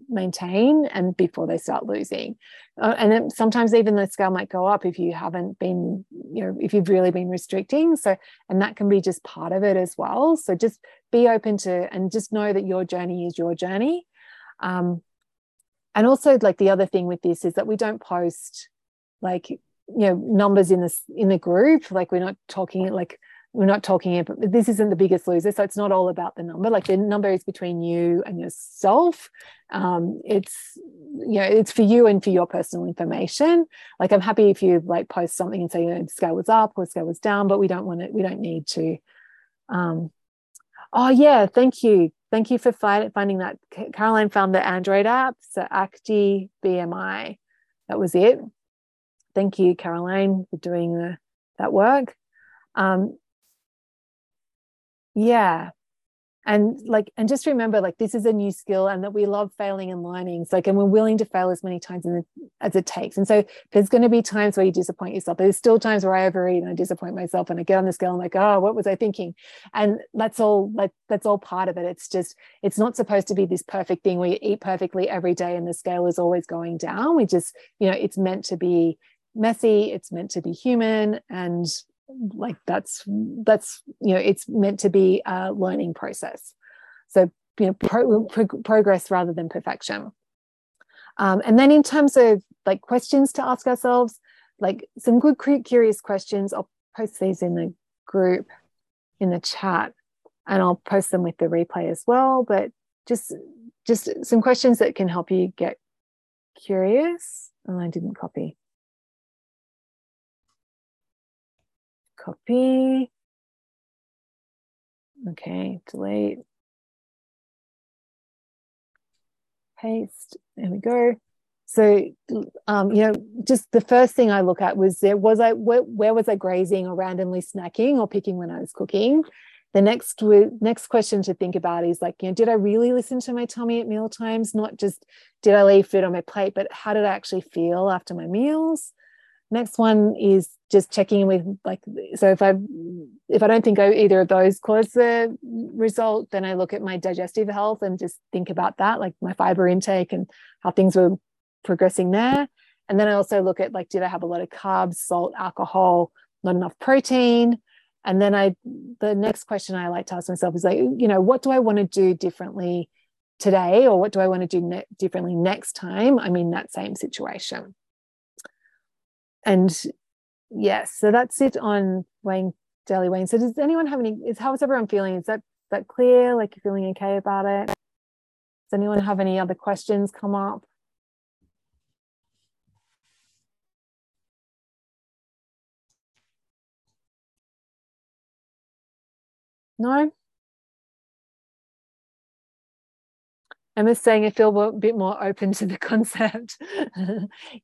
maintain and before they start losing. Uh, and then sometimes even the scale might go up if you haven't been you know if you've really been restricting. So and that can be just part of it as well. So just be open to and just know that your journey is your journey. Um, and also like the other thing with this is that we don't post like you know numbers in this in the group. Like we're not talking like we're not talking about this isn't the biggest loser so it's not all about the number like the number is between you and yourself. Um, it's you know it's for you and for your personal information. Like i'm happy if you like post something and say you know scale was up or scale was down but we don't want it we don't need to um, oh yeah thank you. Thank you for find, finding that. Caroline found the android app so acti bmi that was it. Thank you, Caroline, for doing the, that work. Um, yeah, and like and just remember like this is a new skill and that we love failing and learning. So like and we're willing to fail as many times the, as it takes. And so there's going to be times where you disappoint yourself. There's still times where i overeat and i disappoint myself and i get on the scale and I'm like oh what was i thinking? And that's all like that's all part of it. It's just it's not supposed to be this perfect thing where you eat perfectly every day and the scale is always going down. We just you know it's meant to be messy. It's meant to be human. And like that's that's you know it's meant to be a learning process. So you know pro, pro, progress rather than perfection. Um, and then in terms of like questions to ask ourselves like some good curious questions i'll post these in the group in the chat and i'll post them with the replay as well. But just just some questions that can help you get curious. Oh i didn't copy copy. Okay, delete. Paste, there we go. So, um, you know, just the first thing I look at was there was I where, where was I grazing or randomly snacking or picking when I was cooking? The next next question to think about is like, you know, did I really listen to my tummy at meal times? Not just did I leave food on my plate, but how did I actually feel after my meals? Next one is just checking in with like so if I if I don't think either of those cause the result, then I look at my digestive health and just think about that, like my fiber intake and how things were progressing there. And then I also look at like, did I have a lot of carbs, salt, alcohol, not enough protein? And then I, the next question I like to ask myself is like, you know, what do I want to do differently today, or what do I want to do ne- differently next time I'm in that same situation? And yes, so that's it on weighing daily weighing. So does anyone have any? Is how is everyone feeling? Is that that clear? Like you're feeling okay about it? Does anyone have any other questions come up? No? Emma's saying I feel a bit more open to the (laughs) concept.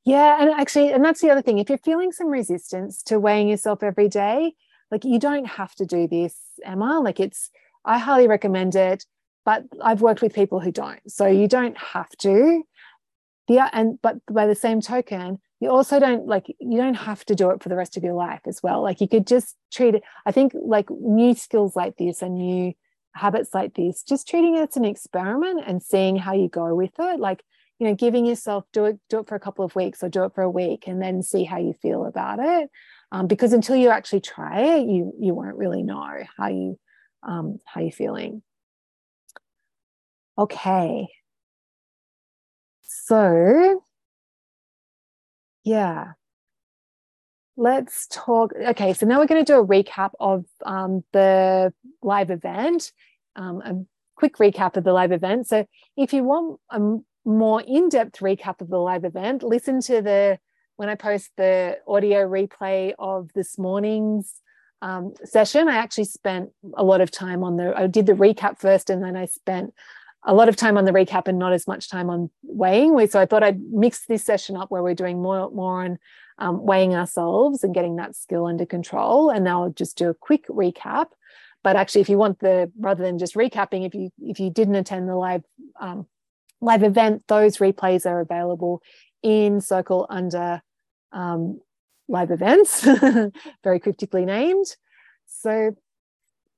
yeah, and actually, and that's the other thing. If you're feeling some resistance to weighing yourself every day, like you don't have to do this, Emma. Like it's, I highly recommend it, but I've worked with people who don't. So you don't have to. Yeah, and but by the same token, you also don't like you don't have to do it for the rest of your life as well like you could just treat it i think like new skills like this and new habits like this just treating it as an experiment and seeing how you go with it like you know giving yourself do it do it for a couple of weeks or do it for a week and then see how you feel about it um, because until you actually try it you you won't really know how you um, how you're feeling okay so yeah. Let's talk. Okay, so now we're going to do a recap of um, the live event, um, a quick recap of the live event. So, if you want a more in depth recap of the live event, listen to the when I post the audio replay of this morning's um, session. I actually spent a lot of time on the, I did the recap first and then I spent a lot of time on the recap and not as much time on weighing. So I thought I'd mix this session up where we're doing more, more on um, weighing ourselves and getting that skill under control. And now I'll just do a quick recap. But actually, if you want the rather than just recapping, if you if you didn't attend the live um, live event, those replays are available in Circle under um, live events, (laughs) very cryptically named. So,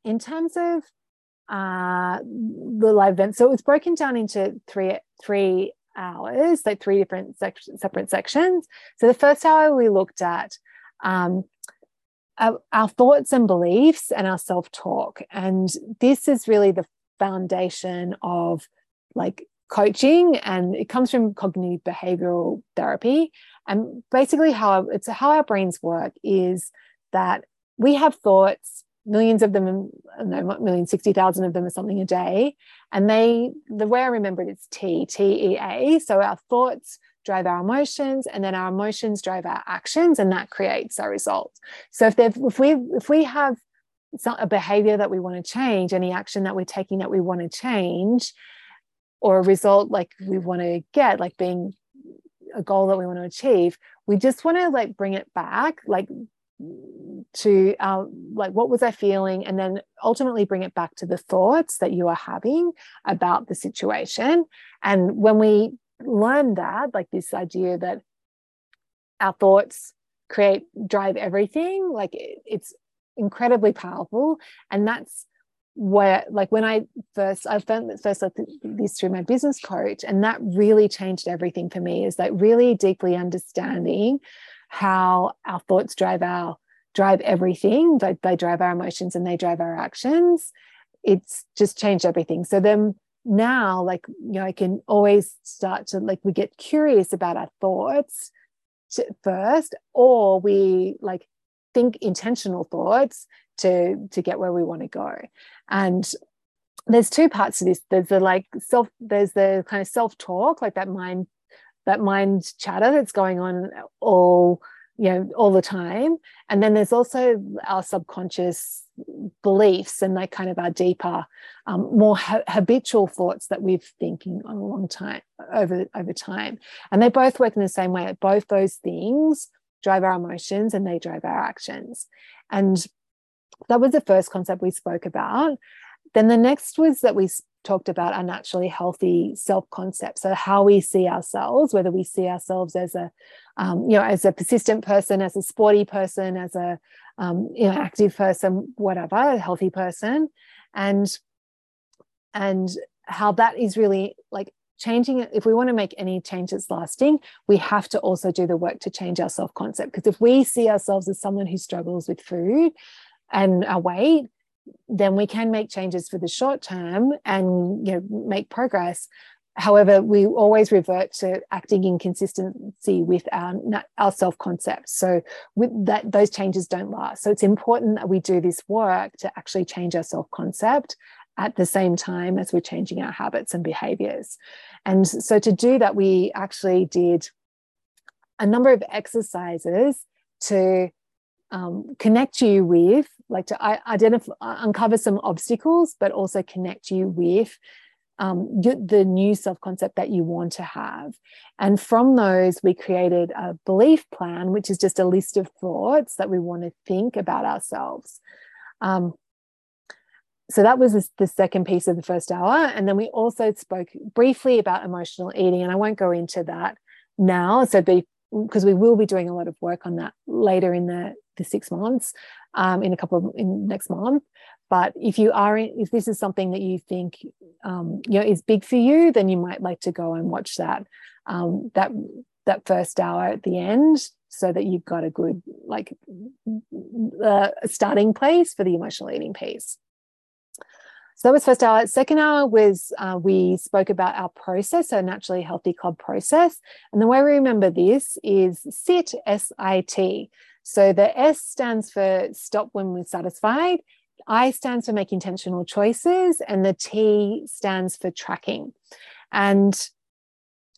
in terms of uh, the live event. So it was broken down into three three hours, like three different sec- separate sections. So the first hour we looked at um, our, thoughts and beliefs and our self talk, and this is really the foundation of like coaching and it comes from cognitive behavioral therapy and basically how it's how our brains work is that we have thoughts millions of them, no, million, 60,000 of them or something a day. And they, the way I remember it, it's T, T E A. So our thoughts drive our emotions and then our emotions drive our actions and that creates our results. So if, if we, if we have a behavior that we want to change, any action that we're taking that we want to change, or a result like we want to get, like being a goal that we want to achieve, we just want to like bring it back, like to uh, like what was i feeling and then ultimately bring it back to the thoughts that you are having about the situation and when we learn that like this idea that our thoughts create drive everything like it, it's incredibly powerful. And that's where like when i first i found first like this through my business coach and that really changed everything for me is like really deeply understanding how our thoughts drive our drive everything. They, they drive our emotions and they drive our actions. It's just changed everything. So then now like you know i can always start to like we get curious about our thoughts first or we like think intentional thoughts to to get where we want to go. And there's two parts to this. There's the like self there's the kind of self talk like that mind that mind chatter that's going on all you know all the time. And then there's also our subconscious beliefs and they kind of our deeper um, more ha- habitual thoughts that we've thinking on a long time over over time. And they both work in the same way. Both those things drive our emotions and they drive our actions. And that was the first concept we spoke about. Then the next was that we talked about our naturally healthy self concept. So how we see ourselves, whether we see ourselves as a, um, you know, as a persistent person, as a sporty person, as a, um, you know, active person, whatever, a healthy person, and and how that is really like changing it, if we want to make any changes lasting, we have to also do the work to change our self concept. Because if we see ourselves as someone who struggles with food and our weight, then we can make changes for the short term and you know make progress however we always revert to acting in consistency with our, our self-concept. So with that those changes don't last. So it's important that we do this work to actually change our self-concept at the same time as we're changing our habits and behaviors. And so to do that we actually did a number of exercises to um, connect you with like to identify uncover some obstacles but also connect you with um, the new self concept that you want to have. And from those, we created a belief plan, which is just a list of thoughts that we want to think about ourselves. Um, so that was the second piece of the first hour. And then we also spoke briefly about emotional eating, and I won't go into that now. So be because we will be doing a lot of work on that later in the, the six months, um, in a couple of in next month. But if you are, if this is something that you think um, you know is big for you, then you might like to go and watch that um, that that first hour at the end, so that you've got a good like uh, starting place for the emotional eating piece. So that was first hour. Second hour was uh, we spoke about our process, our naturally healthy club process, and the way we remember this is SIT, S I T. So the S stands for stop when we're satisfied, I stands for make intentional choices, and the T stands for tracking. And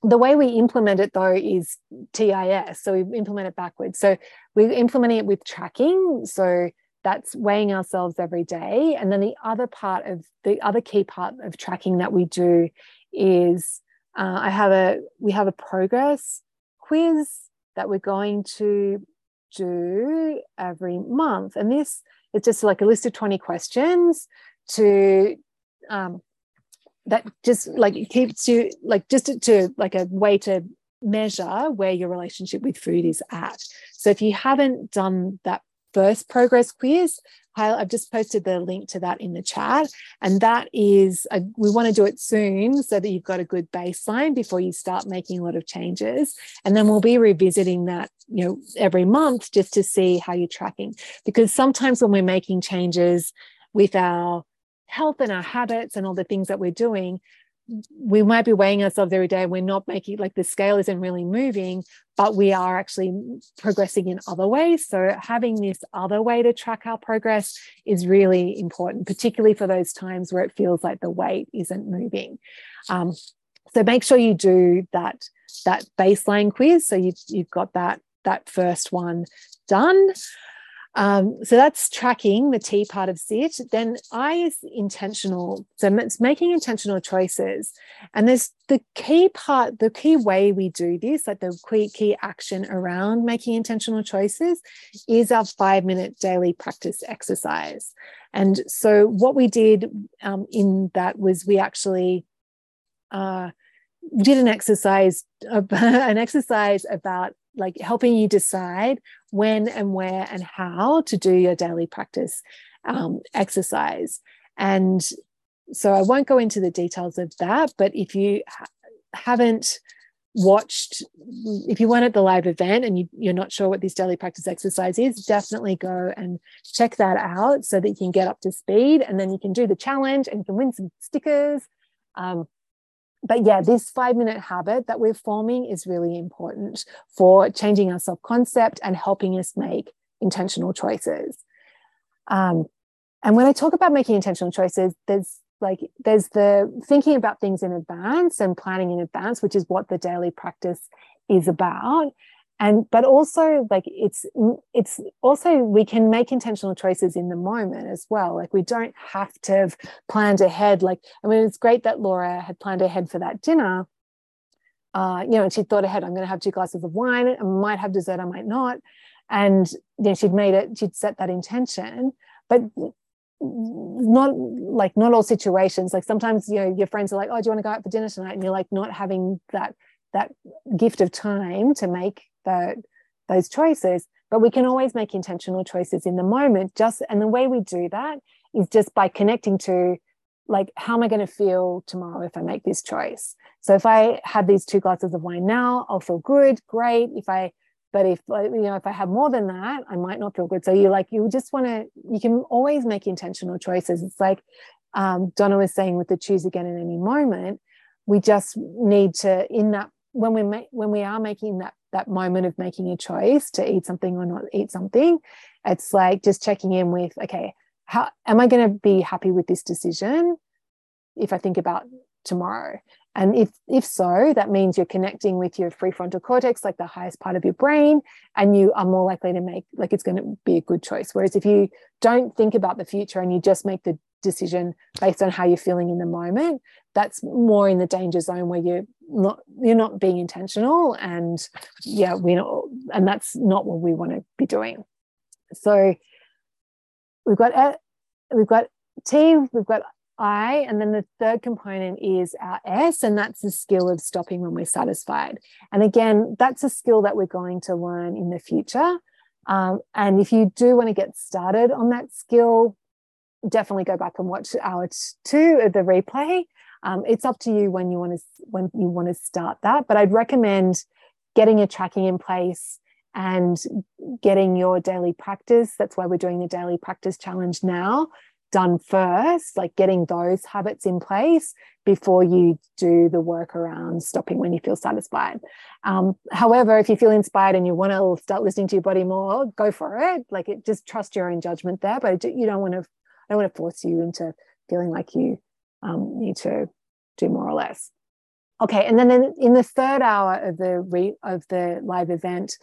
the way we implement it though is TIS. So we implement it backwards. So we're implementing it with tracking. So that's weighing ourselves every day. And then the other part of the other key part of tracking that we do is uh, I have a we have a progress quiz that we're going to do every month. And this it's just like a list of 20 questions to um, that just like it keeps you like just to, to like a way to measure where your relationship with food is at. So if you haven't done that first progress quiz, I've just posted the link to that in the chat. And that is, a, we want to do it soon so that you've got a good baseline before you start making a lot of changes. And then we'll be revisiting that, you know, every month just to see how you're tracking. Because sometimes when we're making changes with our health and our habits and all the things that we're doing, we might be weighing ourselves every day. We're not making like the scale isn't really moving, but we are actually progressing in other ways. So having this other way to track our progress is really important, particularly for those times where it feels like the weight isn't moving. Um, so make sure you do that that baseline quiz. So you've, you've got that that first one done. Um, so that's tracking the T part of SIT. Then I is intentional. So it's making intentional choices. And there's the key part, the key way we do this, like the key, key action around making intentional choices is our five minute daily practice exercise. And so what we did um, in that was we actually uh, did an exercise, (laughs) an exercise about like helping you decide when and where and how to do your daily practice um, exercise. And so I won't go into the details of that, but if you ha- haven't watched, if you weren't at the live event and you, are not sure what this daily practice exercise is, definitely go and check that out so that you can get up to speed and then you can do the challenge and you can win some stickers. Um, but yeah, this five minute habit that we're forming is really important for changing our self concept and helping us make intentional choices. Um, and when I talk about making intentional choices, there's like there's the thinking about things in advance and planning in advance, which is what the daily practice is about and but also like it's it's also we can make intentional choices in the moment as well like we don't have to have planned ahead like i mean it's great that laura had planned ahead for that dinner uh, you know, and she thought ahead, I'm going to have two glasses of wine. I might have dessert, I might not. And you know, she'd made it, she'd set that intention, but not like not all situations. Like sometimes, you know, your friends are like, oh, do you want to go out for dinner tonight? And you're like not having that that gift of time to make those choices but we can always make intentional choices in the moment. Just and the way we do that is just by connecting to like how am i going to feel tomorrow if i make this choice? So if i had these two glasses of wine now i'll feel good great. If i but if you know if i have more than that i might not feel good. So you like you just want to you can always make intentional choices. It's like um, donna was saying with the choose again in any moment we just need to in that when we make when we are making that that moment of making a choice to eat something or not eat something it's like just checking in with okay how am i going to be happy with this decision if i think about tomorrow? And if if so that means you're connecting with your prefrontal cortex like the highest part of your brain and you are more likely to make like it's going to be a good choice. Whereas if you don't think about the future and you just make the decision based on how you're feeling in the moment that's more in the danger zone where you're not you're not being intentional and yeah we're not and that's not what we want to be doing so we've got we've got T, we've got I, and then the third component is our S, and that's the skill of stopping when we're satisfied. And again, that's a skill that we're going to learn in the future. Um, and if you do want to get started on that skill, definitely go back and watch hour two of the replay. Um, it's up to you when you want to when you want to start that, but I'd recommend getting your tracking in place and getting your daily practice. That's why we're doing the daily practice challenge now done first, like getting those habits in place before you do the work around stopping when you feel satisfied. Um, however, if you feel inspired and you want to start listening to your body more, go for it. Like it, just trust your own judgment there, but you don't want to. I don't want to force you into feeling like you um, need to do more or less. Okay, and then in the third hour of the re- of the live event,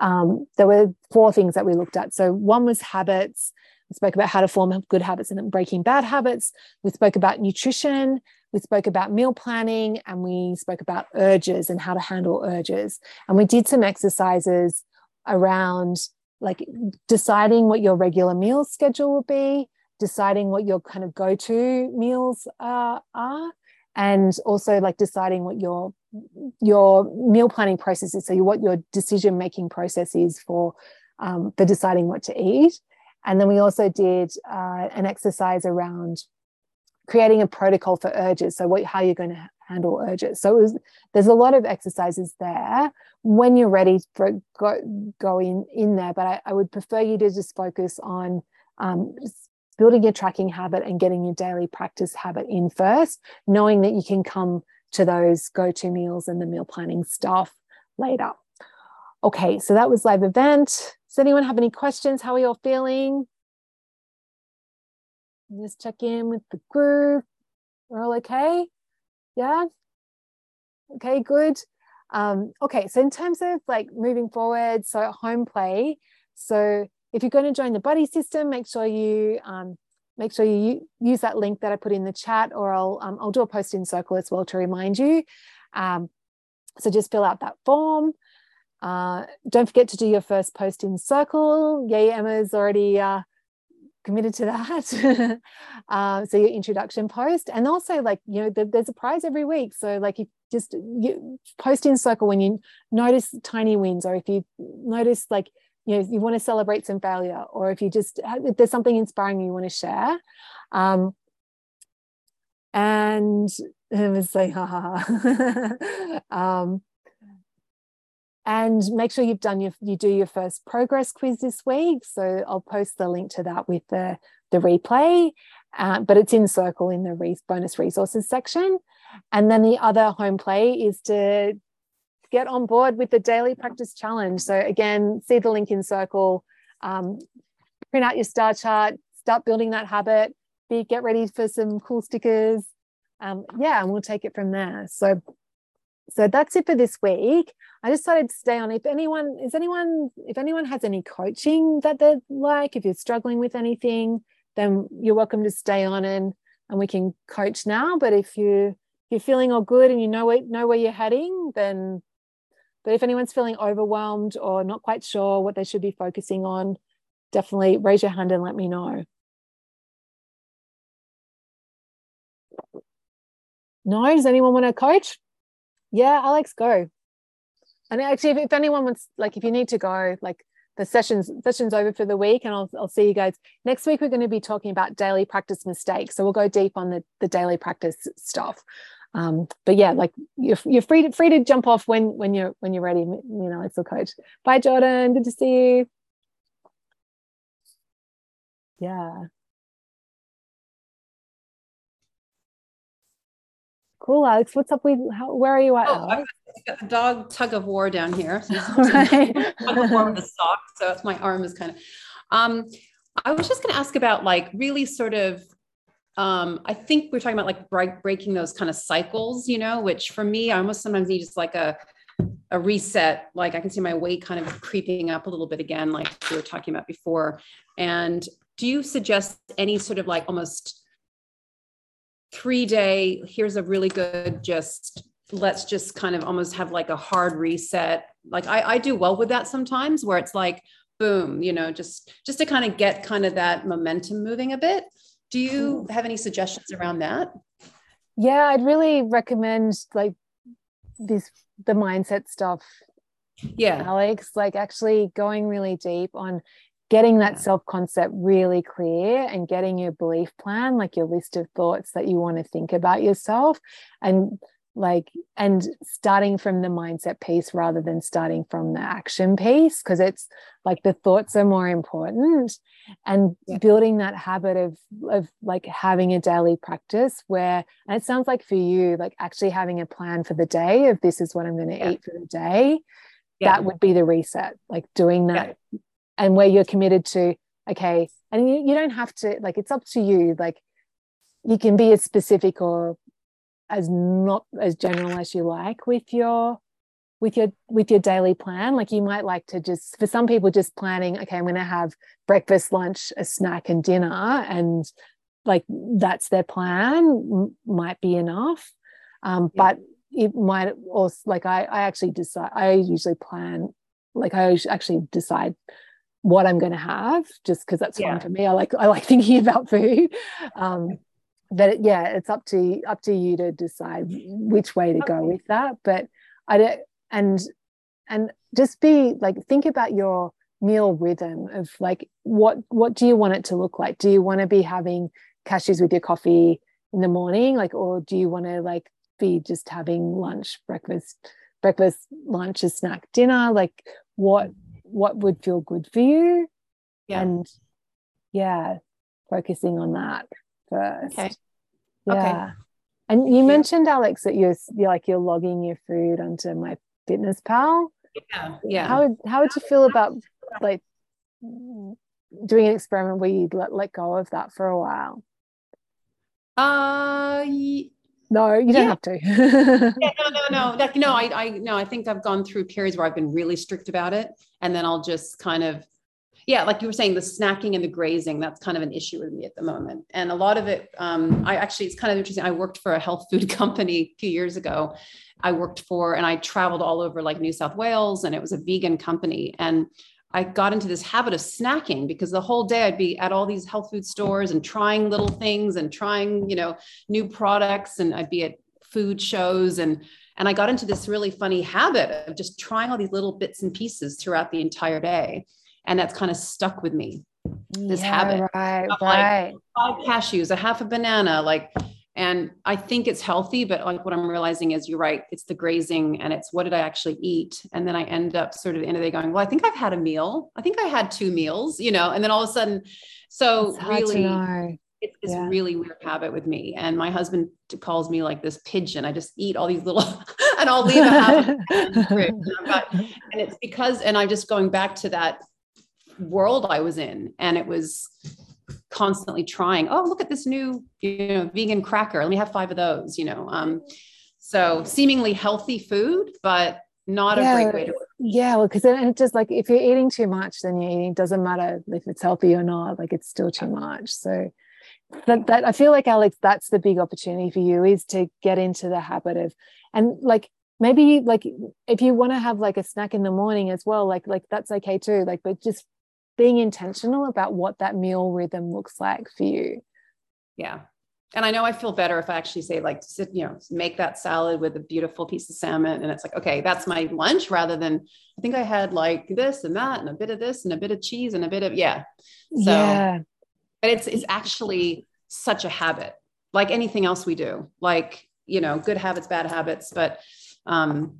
um, there were four things that we looked at. So one was habits. We spoke about how to form good habits and breaking bad habits. We spoke about nutrition. We spoke about meal planning and we spoke about urges and how to handle urges. And we did some exercises around like deciding what your regular meal schedule will be, deciding what your kind of go to meals uh, are, and also like deciding what your your meal planning process is. So, what your decision making process is for um, for deciding what to eat. And then we also did uh, an exercise around creating a protocol for urges. So what, how you're going to handle urges. So was, there's a lot of exercises there when you're ready for go, go in, in there. But I, I would prefer you to just focus on um, building your tracking habit and getting your daily practice habit in first, knowing that you can come to those go-to meals and the meal planning stuff later. Okay, so that was live event. Does anyone have any questions? How are you all feeling? Just check in with the group. We're all okay? Yeah? Okay, good. Um, okay, so in terms of like moving forward, so home play. So if you're going to join the buddy system, make sure you um, make sure you use that link that I put in the chat, or I'll um, I'll do a post in circle as well to remind you. Um, so just fill out that form. Uh, don't forget to do your first post in circle. Yay, Emma's already uh, committed to that. (laughs) uh, so your introduction post, and also like you know, there's a prize every week. So like you just you post in circle when you notice tiny wins, or if you notice like you know you want to celebrate some failure, or if you just if there's something inspiring you want to share. Um, and it was like, ha ha ha. (laughs) um, and make sure you've done your you do your first progress quiz this week so i'll post the link to that with the the replay uh, but it's in circle in the re- bonus resources section and then the other home play is to get on board with the daily practice challenge so again see the link in circle um, print out your star chart start building that habit be get ready for some cool stickers um, yeah and we'll take it from there so so that's it for this week. I just decided to stay on. If anyone is anyone, if anyone has any coaching that they'd like, if you're struggling with anything, then you're welcome to stay on and and we can coach now. But if you if you're feeling all good and you know where, know where you're heading, then but if anyone's feeling overwhelmed or not quite sure what they should be focusing on, definitely raise your hand and let me know. No, does anyone want to coach? Yeah, Alex, go. And actually, if, if anyone wants, like, if you need to go, like, the sessions sessions over for the week and I'll, I'll see you guys next week we're going to be talking about daily practice mistakes so we'll go deep on the, the daily practice stuff um, but yeah like you're, you're free to free to jump off when when you're when you're ready you know it's a coach bye jordan good to see you yeah cool alex what's up with how, where are you at oh, alex? got a dog tug of war down here. So right. (laughs) (laughs) tug of war with the sock. So it's my arm is kind of. Um, I was just going to ask about like really sort of. Um, I think we're talking about like break, breaking those kind of cycles, you know, which for me, I almost sometimes need just like a a reset. Like I can see my weight kind of creeping up a little bit again, like we were talking about before. And do you suggest any sort of like almost three day? Here's a really good just let's just kind of almost have like a hard reset like I, I do well with that sometimes where it's like boom you know just just to kind of get kind of that momentum moving a bit do you have any suggestions around that? Yeah i'd really recommend like this the mindset stuff yeah. Alex like actually going really deep on getting that self concept really clear and getting your belief plan like your list of thoughts that you want to think about yourself and like and starting from the mindset piece rather than starting from the action piece because it's like the thoughts are more important and yeah. building that habit of of like having a daily practice where and it sounds like for you like actually having a plan for the day of this is what i'm going to yeah. eat for the day yeah. that would be the reset like doing that and where you're committed to okay and you, you don't have to like it's up to you like you can be as specific or as not as general as you like with your with your with your daily plan like you might like to just for some people just planning okay i'm going to have breakfast lunch a snack and dinner and like that's their plan might be enough um, yeah. but it might also like I, I actually decide i usually plan like i actually decide what i'm going to have just because that's yeah. fun for me i like i like (laughs) thinking about food um, but yeah it's up to up to you to decide which way to go with that. But i don't and and just be like think about your meal rhythm of like what what do you want it to look like? Do you want to be having cashews with your coffee in the morning? Like or do you want to like be just having lunch breakfast breakfast lunch a snack dinner? Like what what would feel good for you? Yeah. and yeah focusing on that first. Okay. Yeah. Okay. And you yeah. mentioned Alex that you're, you're like you're logging your food onto my fitness pal. Yeah. Yeah. How would how would you feel about like doing an experiment where you let let go of that for a while? Uh no, you don't yeah. have to. (laughs) yeah, no, no, no. Like, no, I, I, no, I think I've gone through periods where I've been really strict about it, and then I'll just kind of yeah, like you were saying, the snacking and the grazing, that's kind of an issue with me at the moment. And a lot of it, um, I actually, it's kind of interesting. I worked for a health food (laughs) company a few years ago. I worked for, and I traveled all over like New South Wales, and it was a vegan company. And I got into this habit of snacking because the whole day I'd be at all these health food stores and trying little things and trying, you know, new products. And I'd be at food shows and and I got into this really funny habit of just trying all these little bits and pieces throughout the entire day and that's kind of stuck with me this yeah, habit. right right. five cashews a half a banana like and i think it's healthy but like what i'm realizing is you're right it's the grazing and it's what did i actually eat? And then i end up sort of the end of the day going well i think i've had a meal. I think i had two meals you know and then all of a sudden so really it's this yeah. really weird habit with me. And my husband calls me like this pigeon. I just eat all these little (laughs) and i'll leave a half (laughs) and it's because and i'm just going back to that world I was in. And it was constantly trying, oh, look at this new, you know, vegan cracker. Let me have five of those, you know. Um, so seemingly healthy food, but not yeah, a great way to work. Yeah, well, because it just like if you're eating too much, then you're eating, doesn't matter if it's healthy or not, like it's still too much. So that, that I feel like Alex, that's the big opportunity for you is to get into the habit of and like maybe like if you want to have like a snack in the morning as well, like like that's okay too. Like, but just being intentional about what that meal rhythm looks like for you. Yeah. and I know I feel better if I actually say like sit, you know, make that salad with a beautiful piece of salmon. And it's like, okay, that's my lunch rather than I think I had like this and that and a bit of this and a bit of cheese and a bit of yeah. So yeah. but it's it's actually such a habit, like anything else we do. Like, you know, good habits, bad habits, but um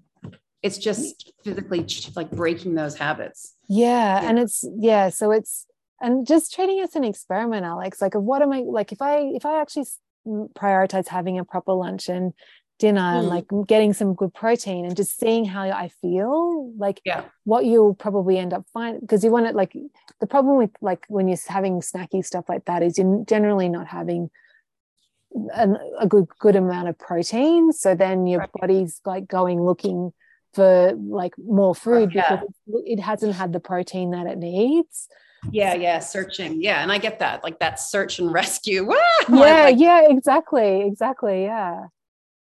it's just physically like breaking those habits. Yeah. yeah. And it's yeah. So it's and just treating it as an experiment alex like what am i like if i if i actually prioritize having a proper lunch and dinner mm. and like getting some good protein and just seeing how i feel like yeah what you'll probably end up finding because you want it like the problem with like when you're having snacky stuff like that is you're generally not having an, a good good amount of protein so then your right. body's like going looking for like more food yeah. because it hasn't had the protein that it needs yeah yeah searching yeah and i get that like that search and (laughs) rescue yeah like, yeah exactly exactly yeah.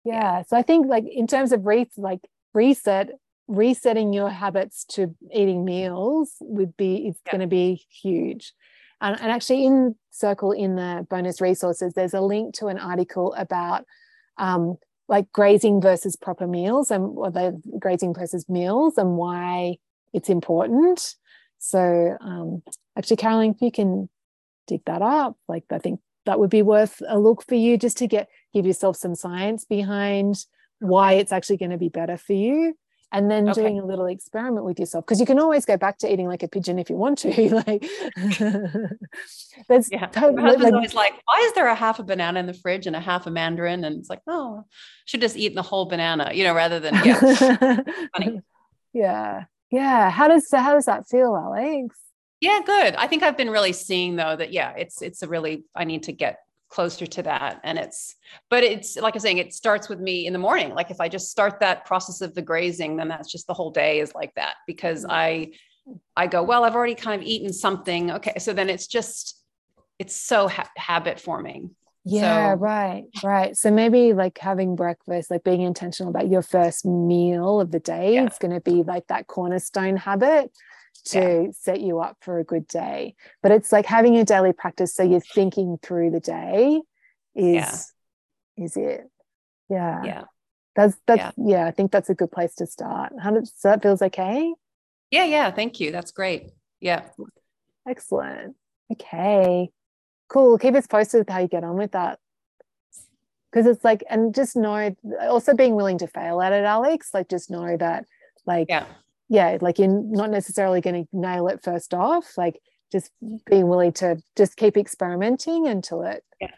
yeah yeah so i think like in terms of re- like reset resetting your habits to eating meals would be it's yeah. going to be huge and, and actually in circle in the bonus resources there's a link to an article about um, like grazing versus proper meals and or the grazing versus meals and why it's important. So um, actually, Caroline, if you can dig that up, like I think that would be worth a look for you just to get give yourself some science behind why it's actually going to be better for you and then okay. doing a little experiment with yourself because you can always go back to eating like a pigeon if you want to (laughs) like (laughs) there's yeah totally, my husband's like, always like why is there a half a banana in the fridge and a half a mandarin? And it's like oh should just eat the whole banana you know rather than yeah (laughs) funny. Yeah yeah. How does how does that feel alex? Yeah good. I think i've been really seeing though that yeah it's it's a really i need to get closer to that. And it's but it's like i'm saying it starts with me in the morning. Like if i just start that process of the grazing then that's just the whole day is like that because mm-hmm. i i go well i've already kind of eaten something. Okay. So then it's just it's so ha- habit forming. Yeah, so, right, right. So maybe like having breakfast, like being intentional about your first meal of the day yeah. is going to be like that cornerstone habit to yeah. set you up for a good day. But it's like having a daily practice so you're thinking through the day is yeah. is it. Yeah. Yeah. That's that's yeah. yeah, I think that's a good place to start. How does so that feels okay? Yeah, yeah. Thank you. That's great. Yeah. Excellent. Okay cool keep us posted with how you get on with that because it's like and just know also being willing to fail at it alex like just know that like yeah yeah like you're not necessarily going to nail it first off like just being willing to just keep experimenting until it yeah.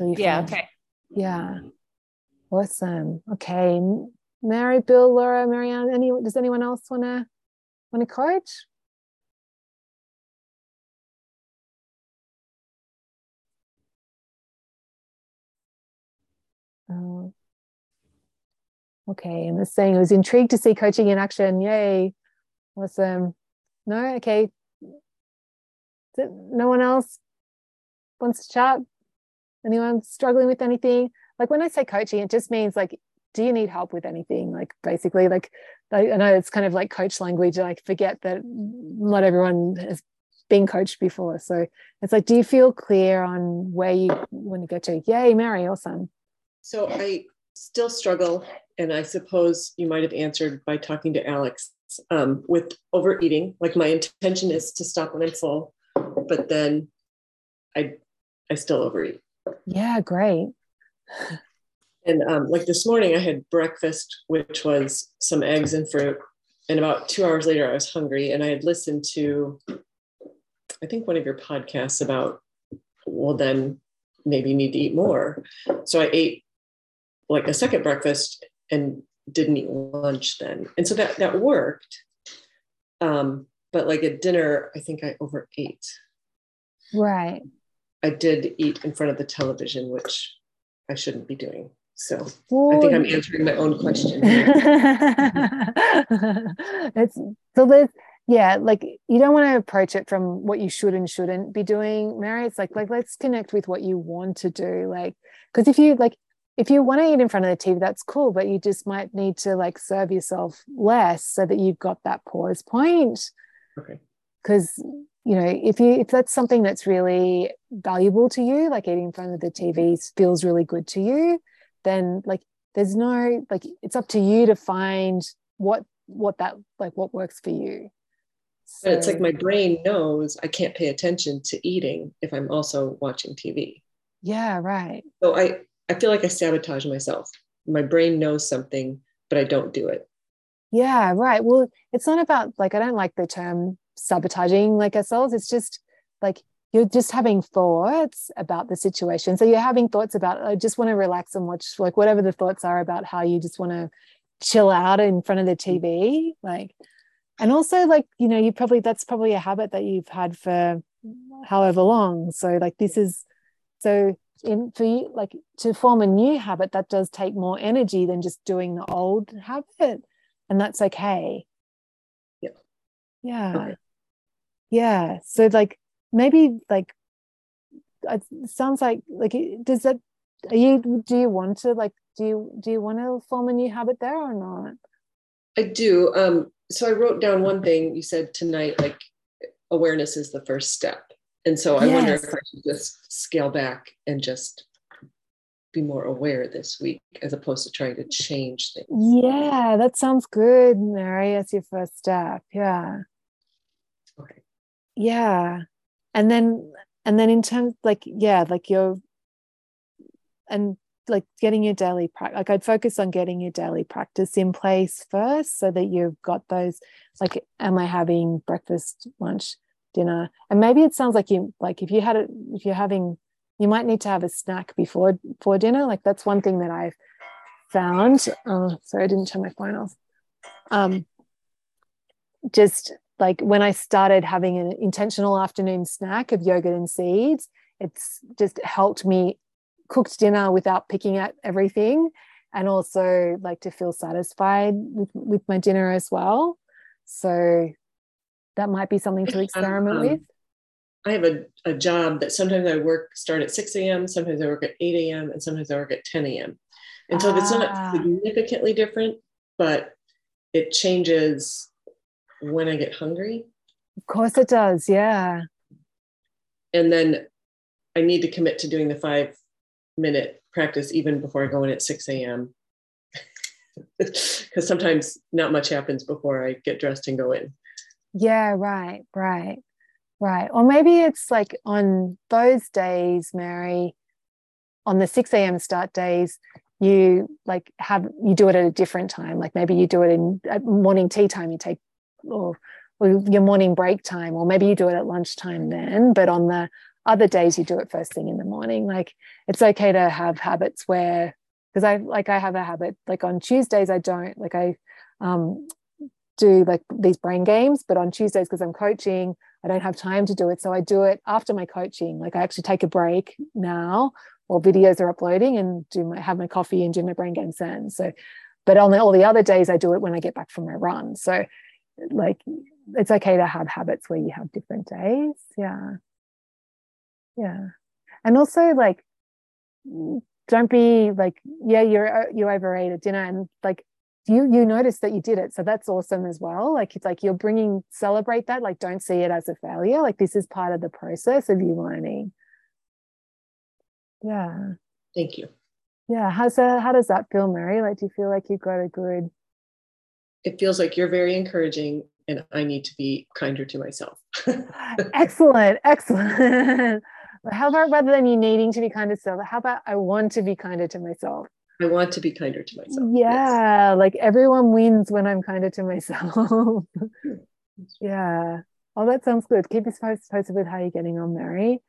until yeah okay. Yeah. Awesome. Okay mary bill laura marianne any does anyone else want to want to coach? Oh. Okay, and the saying I was intrigued to see coaching in action. Yay. Awesome. No, okay. No one else wants to chat? Anyone struggling with anything? Like when I say coaching, it just means like, do you need help with anything? Like basically, like I know it's kind of like coach language. I forget that not everyone has been coached before. So it's like, do you feel clear on where you want to go to? Yay, Mary, awesome. So I still struggle, and I suppose you might have answered by talking to Alex um, with overeating. Like my intention is to stop when I'm full, but then I I still overeat. Yeah, great. And um, like this morning, I had breakfast, which was some eggs and fruit. And about two hours later, I was hungry, and I had listened to, I think, one of your podcasts about, well, then maybe you need to eat more. So I ate like a second breakfast and didn't eat lunch then. And so that that worked. Um, but like at dinner, I think I overate. Right. I did eat in front of the television, which I shouldn't be doing. So I think I'm answering my own question. (laughs) it's so there's yeah, like you don't want to approach it from what you should and shouldn't be doing, Mary. It's like like let's connect with what you want to do. Like because if you like if you want to eat in front of the TV, that's cool, but you just might need to like serve yourself less so that you've got that pause point. Okay. because you know if you if that's something that's really valuable to you like eating in front of the tv feels really good to you then like there's no like it's up to you to find what what that like what works for you so, it's like my brain knows i can't pay attention to eating if i'm also watching tv yeah right so i i feel like i sabotage myself. My brain knows something but i don't do it. Yeah right. Well it's not about like i don't like the term sabotaging like ourselves. It's just like you're just having thoughts about the situation. So you're having thoughts about i just want to relax and watch like whatever the thoughts are about how you just want to chill out in front of the tv like. And also like you know you probably that's probably a habit that you've had for however long. So like this is so in for you like to form a new habit that does take more energy than just doing the old habit and that's okay. Yeah. Yeah. Okay. Yeah. So like maybe like it sounds like like does that are you do you want to like do you do you want to form a new habit there or not? I do um so i wrote down one thing you said tonight like awareness is the first step and so i yes. wonder if i should just scale back and just be more aware this week as opposed to trying to change things. Yeah that sounds good mary that's your first step. Yeah. Okay. Yeah. And then and then in terms like yeah like you're and like getting your daily practice like i'd focus on getting your daily practice in place first so that you've got those like am i having breakfast lunch dinner. And maybe it sounds like you like if you had it if you're having you might need to have a snack before for dinner. Like that's one thing that i've found. Oh sorry i didn't turn my phone off. Um just like when I started having an intentional afternoon snack of yogurt and seeds, it's just helped me cooked dinner without picking at everything and also like to feel satisfied with, with my dinner as well. So that might be something to experiment um, with. I have a, a job that sometimes I work start at 6 a.m., sometimes I work at 8 a.m., and sometimes I work at 10 a.m. And so ah. it's not ah. significantly different, but it changes when I get hungry. Of course it does. Yeah. And then I need to commit to doing the five minute practice even before I go in at 6 a.m. Because (laughs) sometimes not much happens before I get dressed and go in. Yeah, right, right, right. Or maybe it's like on those days, Mary, on the 6 a.m. start days, you like have you do it at a different time like maybe you do it in at morning tea time you take or, or your morning break time, or maybe you do it at lunchtime then, but on the other days you do it first thing in the morning. Like it's okay to have habits where because I like I have a habit like on Tuesdays I don't like I um do like these brain games, but on Tuesdays because I'm coaching, I don't have time to do it. So I do it after my coaching. Like I actually take a break now while videos are uploading and do my have my coffee and do my brain games then. So but on the, all the other days I do it when I get back from my run. So like it's okay to have habits where you have different days yeah yeah and also like don't be like yeah you're you overate at dinner and like you you notice that you did it so that's awesome as well like it's like you're bringing celebrate that like don't see it as a failure like this is part of the process of you learning yeah thank you yeah how's that how does that feel mary like do you feel like you've got a good it feels like you're very encouraging and I need to be kinder to myself. (laughs) excellent, excellent. (laughs) How about rather than you needing to be kind to self, how about I want to be kinder to myself? I want to be kinder to myself. Yeah, yes. like everyone wins when I'm kinder to myself. (laughs) yeah. Oh, that sounds good. Keep us posted with how you're getting on, Mary.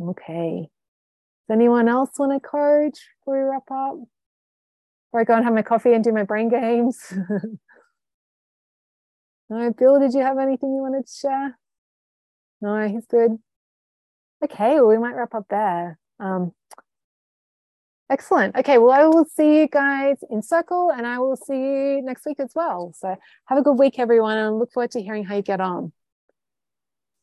Okay. Does anyone else want to coach before we wrap up? Before I go and have my coffee and do my brain games. (laughs) no, Bill, did you have anything you wanted to share? No, he's good. Okay, well, we might wrap up there. Um, excellent. Okay, well, I will see you guys in circle and I will see you next week as well. So have a good week, everyone, and look forward to hearing how you get on.